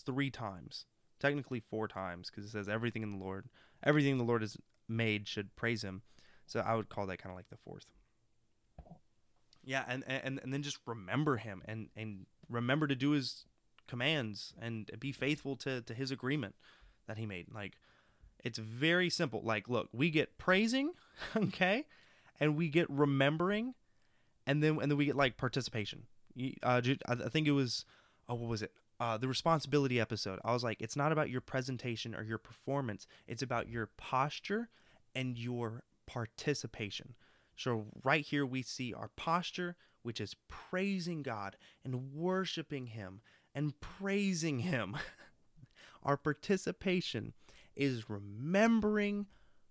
three times, technically four times, because it says everything in the Lord, everything the Lord has made should praise him. So I would call that kind of like the fourth. Yeah, and, and and then just remember him and and remember to do his commands and be faithful to to his agreement that he made. Like it's very simple. Like look, we get praising, okay? And we get remembering and then and then we get like participation. Uh, I think it was oh what was it? Uh, the responsibility episode. I was like, it's not about your presentation or your performance. It's about your posture and your participation. So, right here, we see our posture, which is praising God and worshiping Him and praising Him. our participation is remembering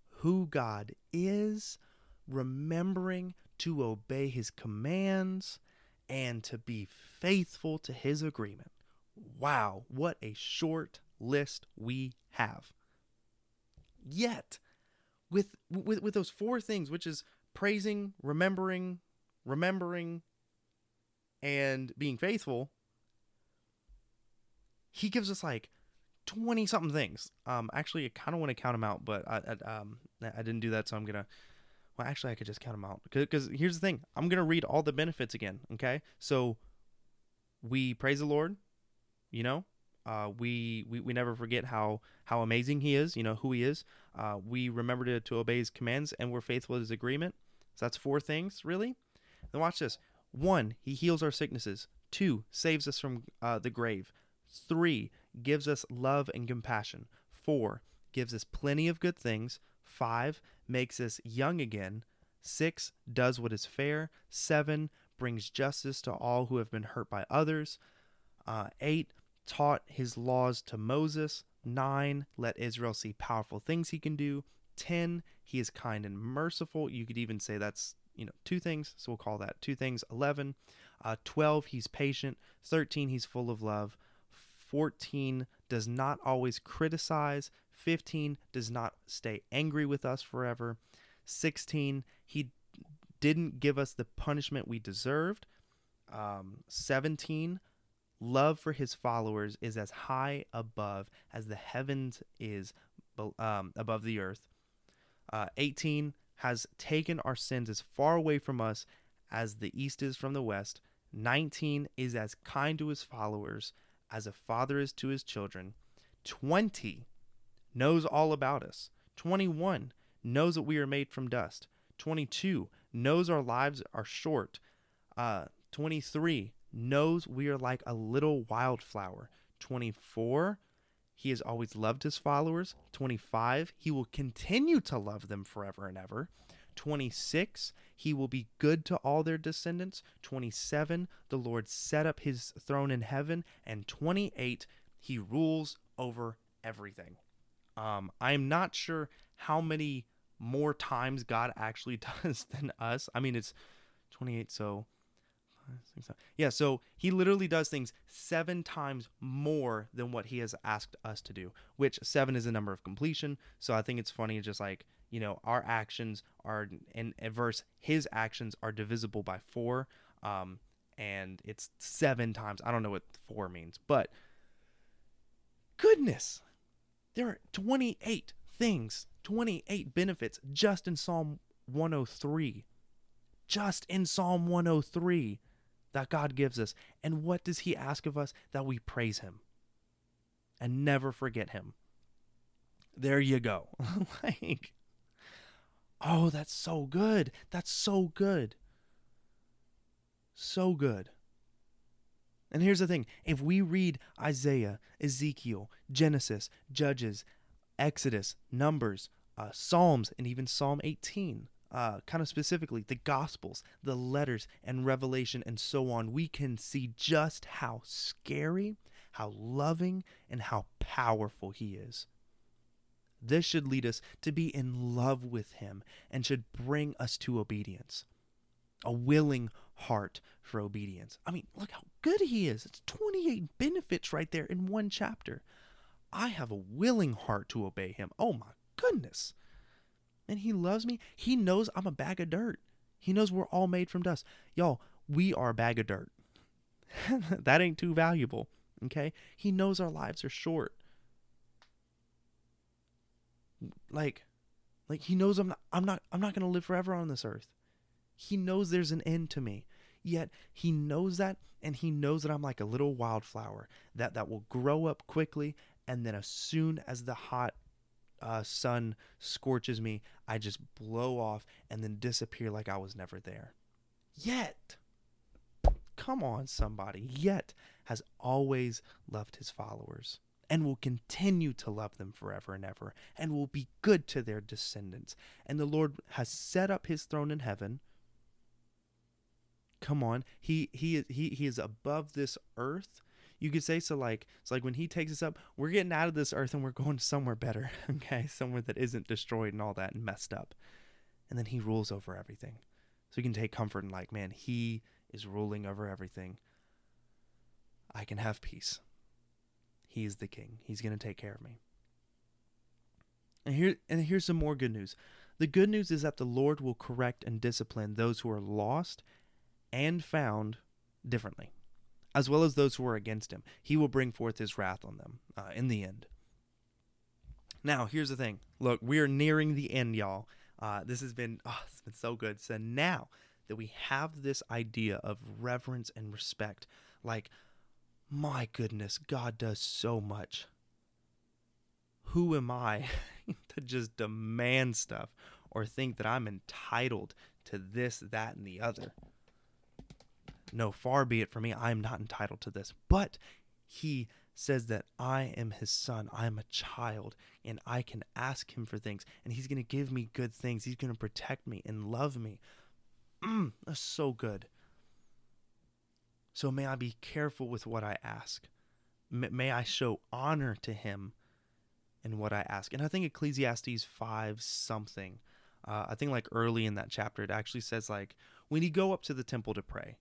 who God is, remembering to obey His commands, and to be faithful to His agreement. Wow, what a short list we have. Yet, with, with, with those four things, which is praising, remembering, remembering, and being faithful, he gives us like 20 something things. Um, actually, I kind of want to count them out, but I, I, um, I didn't do that, so I'm to. Well, actually, I could just count them out. Because here's the thing I'm to read all the benefits again, okay? So we praise the Lord, you know? Uh, we, we we never forget how how amazing he is, you know who he is. Uh, we remember to, to obey his commands, and we're faithful to his agreement. So that's four things, really. Then watch this. One, he heals our sicknesses. Two, saves us from uh, the grave. Three, gives us love and compassion. Four, gives us plenty of good things. Five, makes us young again. Six, does what is fair. Seven, brings justice to all who have been hurt by others. Uh, eight, taught his laws to Moses. Nine, let Israel see powerful things he can do. 10 he is kind and merciful you could even say that's you know two things so we'll call that two things 11 uh, 12 he's patient 13 he's full of love 14 does not always criticize 15 does not stay angry with us forever 16 he didn't give us the punishment we deserved um, 17 love for his followers is as high above as the heavens is um, above the earth uh, 18 has taken our sins as far away from us as the east is from the west. 19 is as kind to his followers as a father is to his children. 20 knows all about us. 21 knows that we are made from dust. 22 knows our lives are short. Uh, 23 knows we are like a little wildflower. 24 he has always loved his followers. 25, he will continue to love them forever and ever. 26, he will be good to all their descendants. 27, the Lord set up his throne in heaven. And 28, he rules over everything. Um, I'm not sure how many more times God actually does than us. I mean, it's 28, so yeah, so he literally does things seven times more than what he has asked us to do, which seven is a number of completion. So I think it's funny, just like, you know, our actions are in verse, his actions are divisible by four. Um, and it's seven times. I don't know what four means, but goodness, there are 28 things, 28 benefits just in Psalm 103. Just in Psalm 103 that God gives us. And what does He ask of us? That we praise Him and never forget Him. There you go. like, oh, that's so good. That's so good. So good. And here's the thing if we read Isaiah, Ezekiel, Genesis, Judges, Exodus, Numbers, uh, Psalms, and even Psalm 18, uh, kind of specifically the Gospels, the letters, and Revelation, and so on, we can see just how scary, how loving, and how powerful He is. This should lead us to be in love with Him and should bring us to obedience. A willing heart for obedience. I mean, look how good He is. It's 28 benefits right there in one chapter. I have a willing heart to obey Him. Oh my goodness. And He loves me. He knows I'm a bag of dirt. He knows we're all made from dust. Y'all, we are a bag of dirt. that ain't too valuable. Okay? He knows our lives are short like like he knows I'm not I'm not I'm not going to live forever on this earth. He knows there's an end to me. Yet he knows that and he knows that I'm like a little wildflower that that will grow up quickly and then as soon as the hot uh, sun scorches me, I just blow off and then disappear like I was never there. Yet, come on, somebody, yet has always loved his followers and will continue to love them forever and ever, and will be good to their descendants. And the Lord has set up his throne in heaven. Come on, he he he he is above this earth. You could say so like it's like when he takes us up, we're getting out of this earth and we're going somewhere better, okay? Somewhere that isn't destroyed and all that and messed up. And then he rules over everything. So you can take comfort in like, man, he is ruling over everything. I can have peace. He is the king. He's going to take care of me. And here and here's some more good news. The good news is that the Lord will correct and discipline those who are lost and found differently, as well as those who are against him. He will bring forth his wrath on them uh, in the end. Now, here's the thing. Look, we are nearing the end, y'all. Uh, this has been oh, it's been so good. So now that we have this idea of reverence and respect, like my goodness, God does so much. Who am I to just demand stuff or think that I'm entitled to this, that, and the other? No, far be it from me. I am not entitled to this. But he says that I am his son. I am a child, and I can ask him for things, and he's going to give me good things. He's going to protect me and love me. Mm, that's so good. So may I be careful with what I ask. May I show honor to him in what I ask. And I think Ecclesiastes 5 something, uh, I think like early in that chapter, it actually says, like, when you go up to the temple to pray,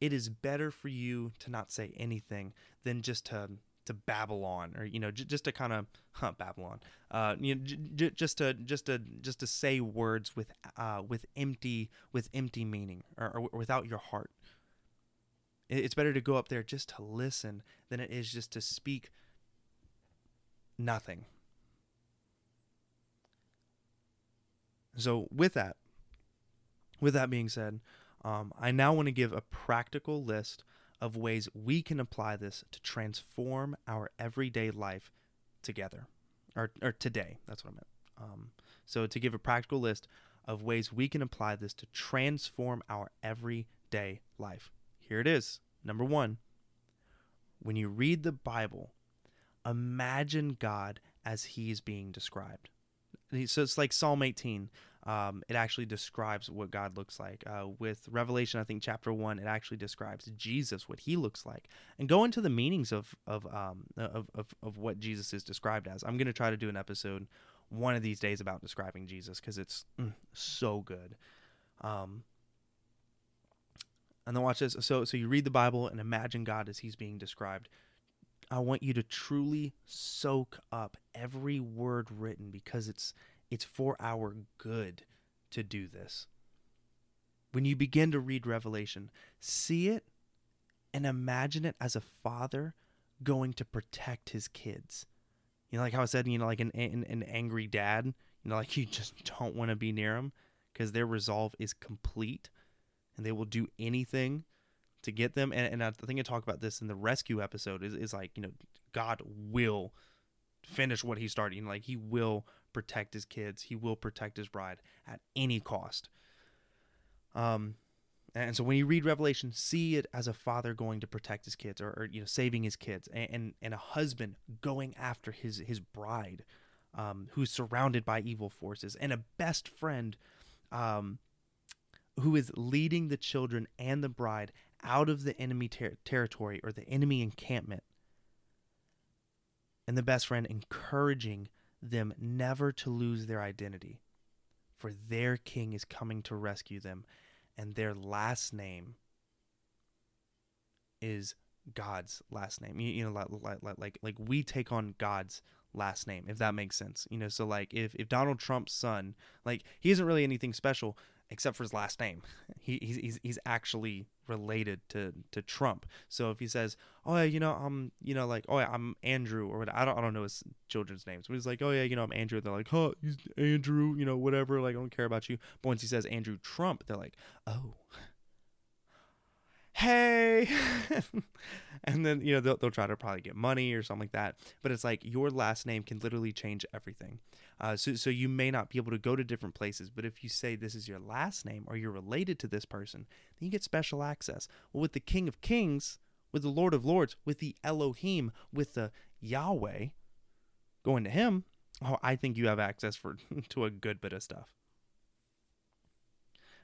it is better for you to not say anything than just to to babble on or you know j- just to kind of huh, babble on uh you know, j- j- just to just to just to say words with uh with empty with empty meaning or, or without your heart it's better to go up there just to listen than it is just to speak nothing. So, with that, with that being said, um, I now want to give a practical list of ways we can apply this to transform our everyday life together, or, or today. That's what I meant. Um, so, to give a practical list of ways we can apply this to transform our everyday life. Here it is. Number one, when you read the Bible, imagine God as he's being described. So it's like Psalm 18. Um, it actually describes what God looks like. Uh, with Revelation, I think chapter one, it actually describes Jesus, what he looks like, and go into the meanings of of um, of, of, of what Jesus is described as. I'm going to try to do an episode one of these days about describing Jesus because it's mm, so good. Um, and then watch this. So so you read the Bible and imagine God as he's being described. I want you to truly soak up every word written because it's it's for our good to do this. When you begin to read Revelation, see it and imagine it as a father going to protect his kids. You know, like how I said, you know, like an an, an angry dad, you know, like you just don't want to be near him because their resolve is complete and they will do anything to get them. And, and I think I talk about this in the rescue episode is, is like, you know, God will finish what he started. Like he will protect his kids. He will protect his bride at any cost. Um, and so when you read Revelation, see it as a father going to protect his kids, or, or you know, saving his kids, and, and, and a husband going after his his bride, um, who's surrounded by evil forces, and a best friend, um, who is leading the children and the bride out of the enemy ter- territory or the enemy encampment, and the best friend encouraging them never to lose their identity, for their king is coming to rescue them and their last name is God's last name. You, you know, like, like like like we take on God's last name, if that makes sense. You know, so like if if Donald Trump's son, like he isn't really anything special except for his last name. He he's he's, actually related to to Trump. So if he says, "Oh yeah, you know, I'm you know like oh yeah, I'm Andrew or what I don't I don't know his children's names." But he's like, "Oh yeah, you know, I'm Andrew." They're like, "Huh, he's Andrew, you know, whatever. Like I don't care about you." But once he says Andrew Trump, they're like, "Oh." Hey, and then you know they'll, they'll try to probably get money or something like that. But it's like your last name can literally change everything. Uh, so, so you may not be able to go to different places, but if you say this is your last name or you're related to this person, then you get special access. Well, with the King of Kings, with the Lord of Lords, with the Elohim, with the Yahweh, going to Him, oh, I think you have access for to a good bit of stuff.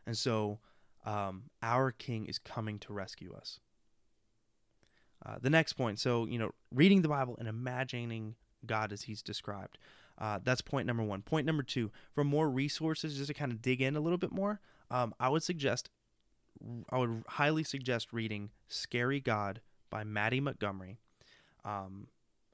And so, um, our King is coming to rescue us. Uh, the next point, so you know, reading the Bible and imagining God as He's described. Uh, that's point number one. Point number two, for more resources, just to kind of dig in a little bit more, um, I would suggest, I would highly suggest reading Scary God by Mattie Montgomery. Um,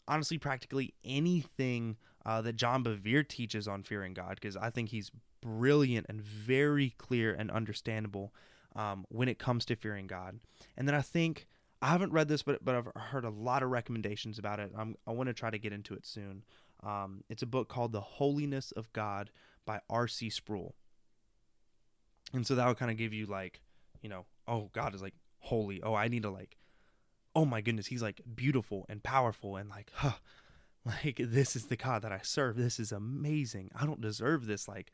honestly, practically anything uh, that John Bevere teaches on fearing God, because I think he's brilliant and very clear and understandable um, when it comes to fearing God. And then I think I haven't read this, but but I've heard a lot of recommendations about it. I'm, I want to try to get into it soon. Um, it's a book called The Holiness of God by R.C. Sproul. And so that will kind of give you like, you know, oh, God is like holy. Oh, I need to like, oh my goodness, he's like beautiful and powerful and like, huh, like this is the God that I serve. This is amazing. I don't deserve this. Like,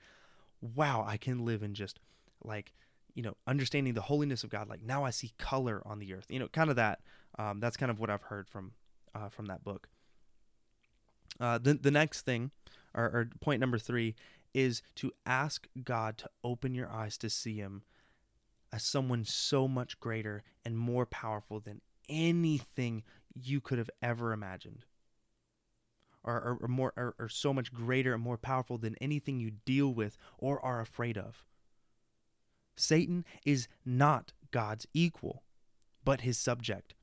wow, I can live in just like, you know, understanding the holiness of God. Like now I see color on the earth. You know, kind of that. Um, that's kind of what I've heard from uh, from that book. Uh, the, the next thing, or, or point number three, is to ask God to open your eyes to see Him as someone so much greater and more powerful than anything you could have ever imagined. Or, or more or, or so much greater and more powerful than anything you deal with or are afraid of. Satan is not God's equal, but his subject.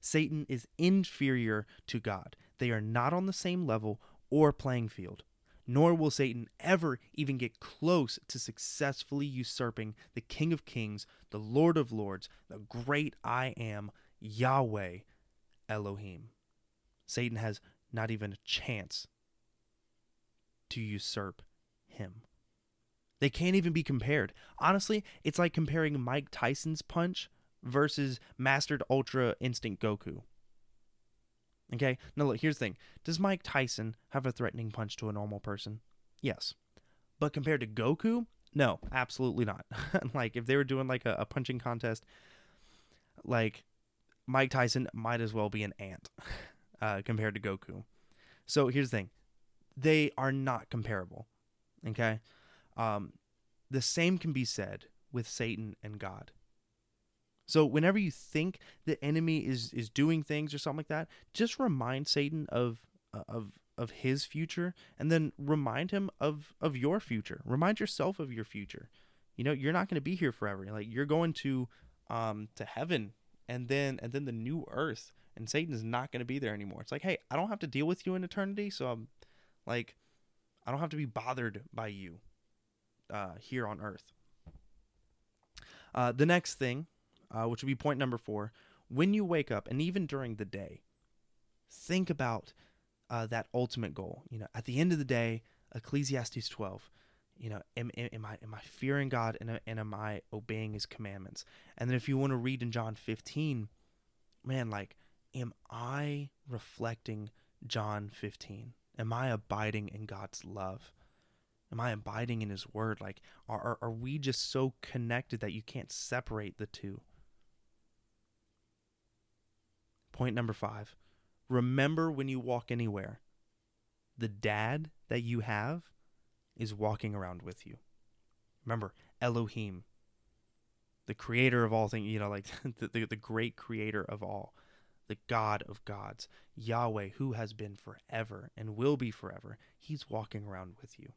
Satan is inferior to God. They are not on the same level or playing field. Nor will Satan ever even get close to successfully usurping the King of Kings, the Lord of Lords, the great I am, Yahweh Elohim. Satan has not even a chance to usurp him. They can't even be compared. Honestly, it's like comparing Mike Tyson's punch versus Mastered Ultra Instinct Goku. Okay, now look, here's the thing. Does Mike Tyson have a threatening punch to a normal person? Yes. But compared to Goku, no, absolutely not. like, if they were doing like a, a punching contest, like, Mike Tyson might as well be an ant uh, compared to Goku. So here's the thing they are not comparable. Okay? Um, the same can be said with Satan and God. So whenever you think the enemy is is doing things or something like that, just remind Satan of uh, of of his future and then remind him of of your future. Remind yourself of your future. You know, you're not going to be here forever. Like you're going to um to heaven and then and then the new earth and Satan is not going to be there anymore. It's like, "Hey, I don't have to deal with you in eternity, so I'm like I don't have to be bothered by you uh here on earth." Uh, the next thing uh, which would be point number four. When you wake up, and even during the day, think about uh, that ultimate goal. You know, at the end of the day, Ecclesiastes 12. You know, am, am I am I fearing God and, and am I obeying His commandments? And then if you want to read in John 15, man, like, am I reflecting John 15? Am I abiding in God's love? Am I abiding in His Word? Like, are, are, we just so connected that you can't separate the two? Point number five remember when you walk anywhere, the dad that you have is walking around with you. Remember, Elohim, the creator of all things, you know, like the, the, the great creator of all, the God of gods, Yahweh, who has been forever and will be forever, he's walking around with you.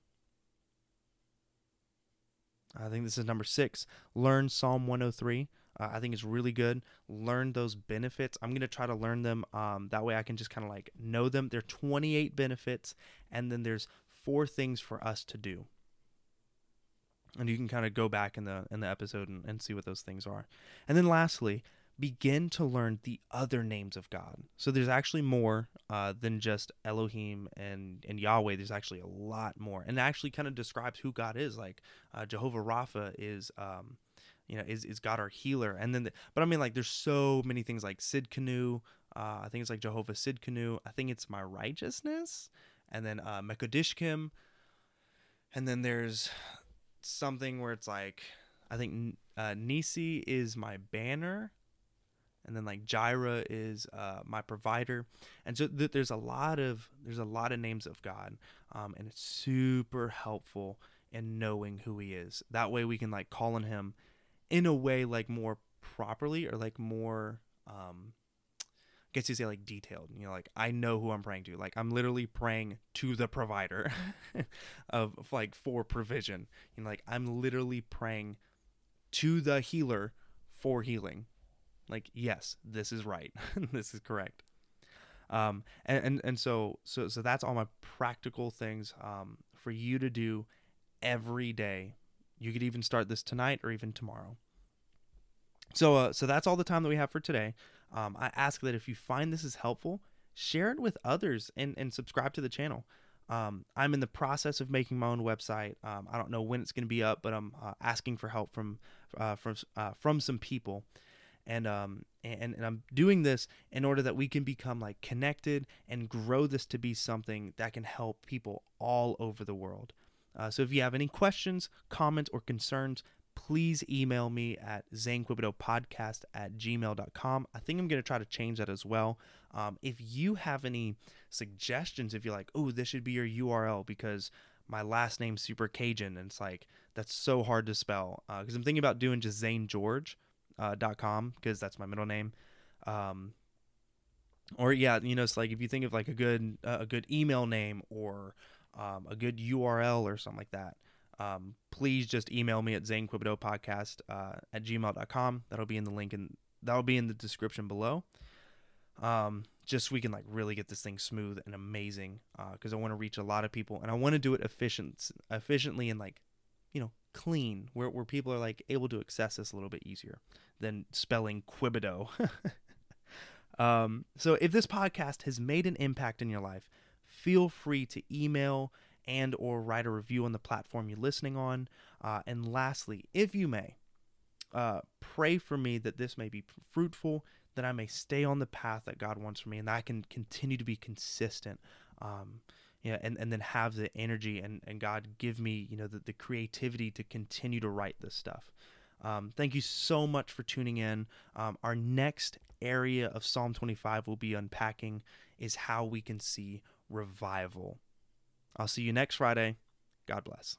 I think this is number six. Learn Psalm 103. Uh, I think it's really good. Learn those benefits. I'm going to try to learn them. Um, that way I can just kind of like know them. There are 28 benefits, and then there's four things for us to do. And you can kind of go back in the in the episode and, and see what those things are. And then lastly, begin to learn the other names of God. So there's actually more uh, than just Elohim and, and Yahweh. There's actually a lot more, and actually kind of describes who God is. Like uh, Jehovah Rapha is, um, you know, is, is God our healer. And then, the, but I mean, like there's so many things like Sidkenu. Uh, I think it's like Jehovah Sidkenu. I think it's my righteousness, and then uh, Mekodishkim. And then there's something where it's like I think uh, Nisi is my banner and then like Jireh is uh, my provider, and so th- there's a lot of there's a lot of names of God, um, and it's super helpful in knowing who He is. That way we can like call on Him in a way like more properly or like more um, I guess you say like detailed. You know, like I know who I'm praying to. Like I'm literally praying to the provider of, of like for provision. You know, like I'm literally praying to the healer for healing like, yes, this is right. this is correct. Um, and, and, and so, so, so that's all my practical things, um, for you to do every day. You could even start this tonight or even tomorrow. So, uh, so that's all the time that we have for today. Um, I ask that if you find this is helpful, share it with others and, and subscribe to the channel. Um, I'm in the process of making my own website. Um, I don't know when it's going to be up, but I'm uh, asking for help from uh, from uh, from some people and um and, and I'm doing this in order that we can become like connected and grow this to be something that can help people all over the world. Uh, so if you have any questions, comments, or concerns, please email me at zanequebedeaux.podcast at gmail.com. I think I'm going to try to change that as well. Um, if you have any suggestions, if you're like, oh, this should be your URL because my last name's super Cajun, and it's like, that's so hard to spell. Because uh, I'm thinking about doing just Zane George uh, dot com because that's my middle name. Um, or yeah, you know, it's like if you think of like a good uh, a good email name or um, a good URL or something like that, um, please just email me at zanequebedeaux.podcast uh, at gmail.com. That'll be in the link and that'll be in the description below. Um, just so we can like really get this thing smooth and amazing because uh, I want to reach a lot of people and I want to do it efficient efficiently and like clean where, where people are like able to access this a little bit easier than spelling Quebedeaux. Um, so if this podcast has made an impact in your life feel free to email and or write a review on the platform you're listening on. Uh, and lastly if you may uh, pray for me that this may be fruitful that i may stay on the path that god wants for me and that i can continue to be consistent. Um, yeah, and, and then have the energy and, and God give me, you know, the, the creativity to continue to write this stuff. Um, thank you so much for tuning in. Um, our next area of Psalm 25 we'll be unpacking is how we can see revival. I'll see you next Friday. God bless.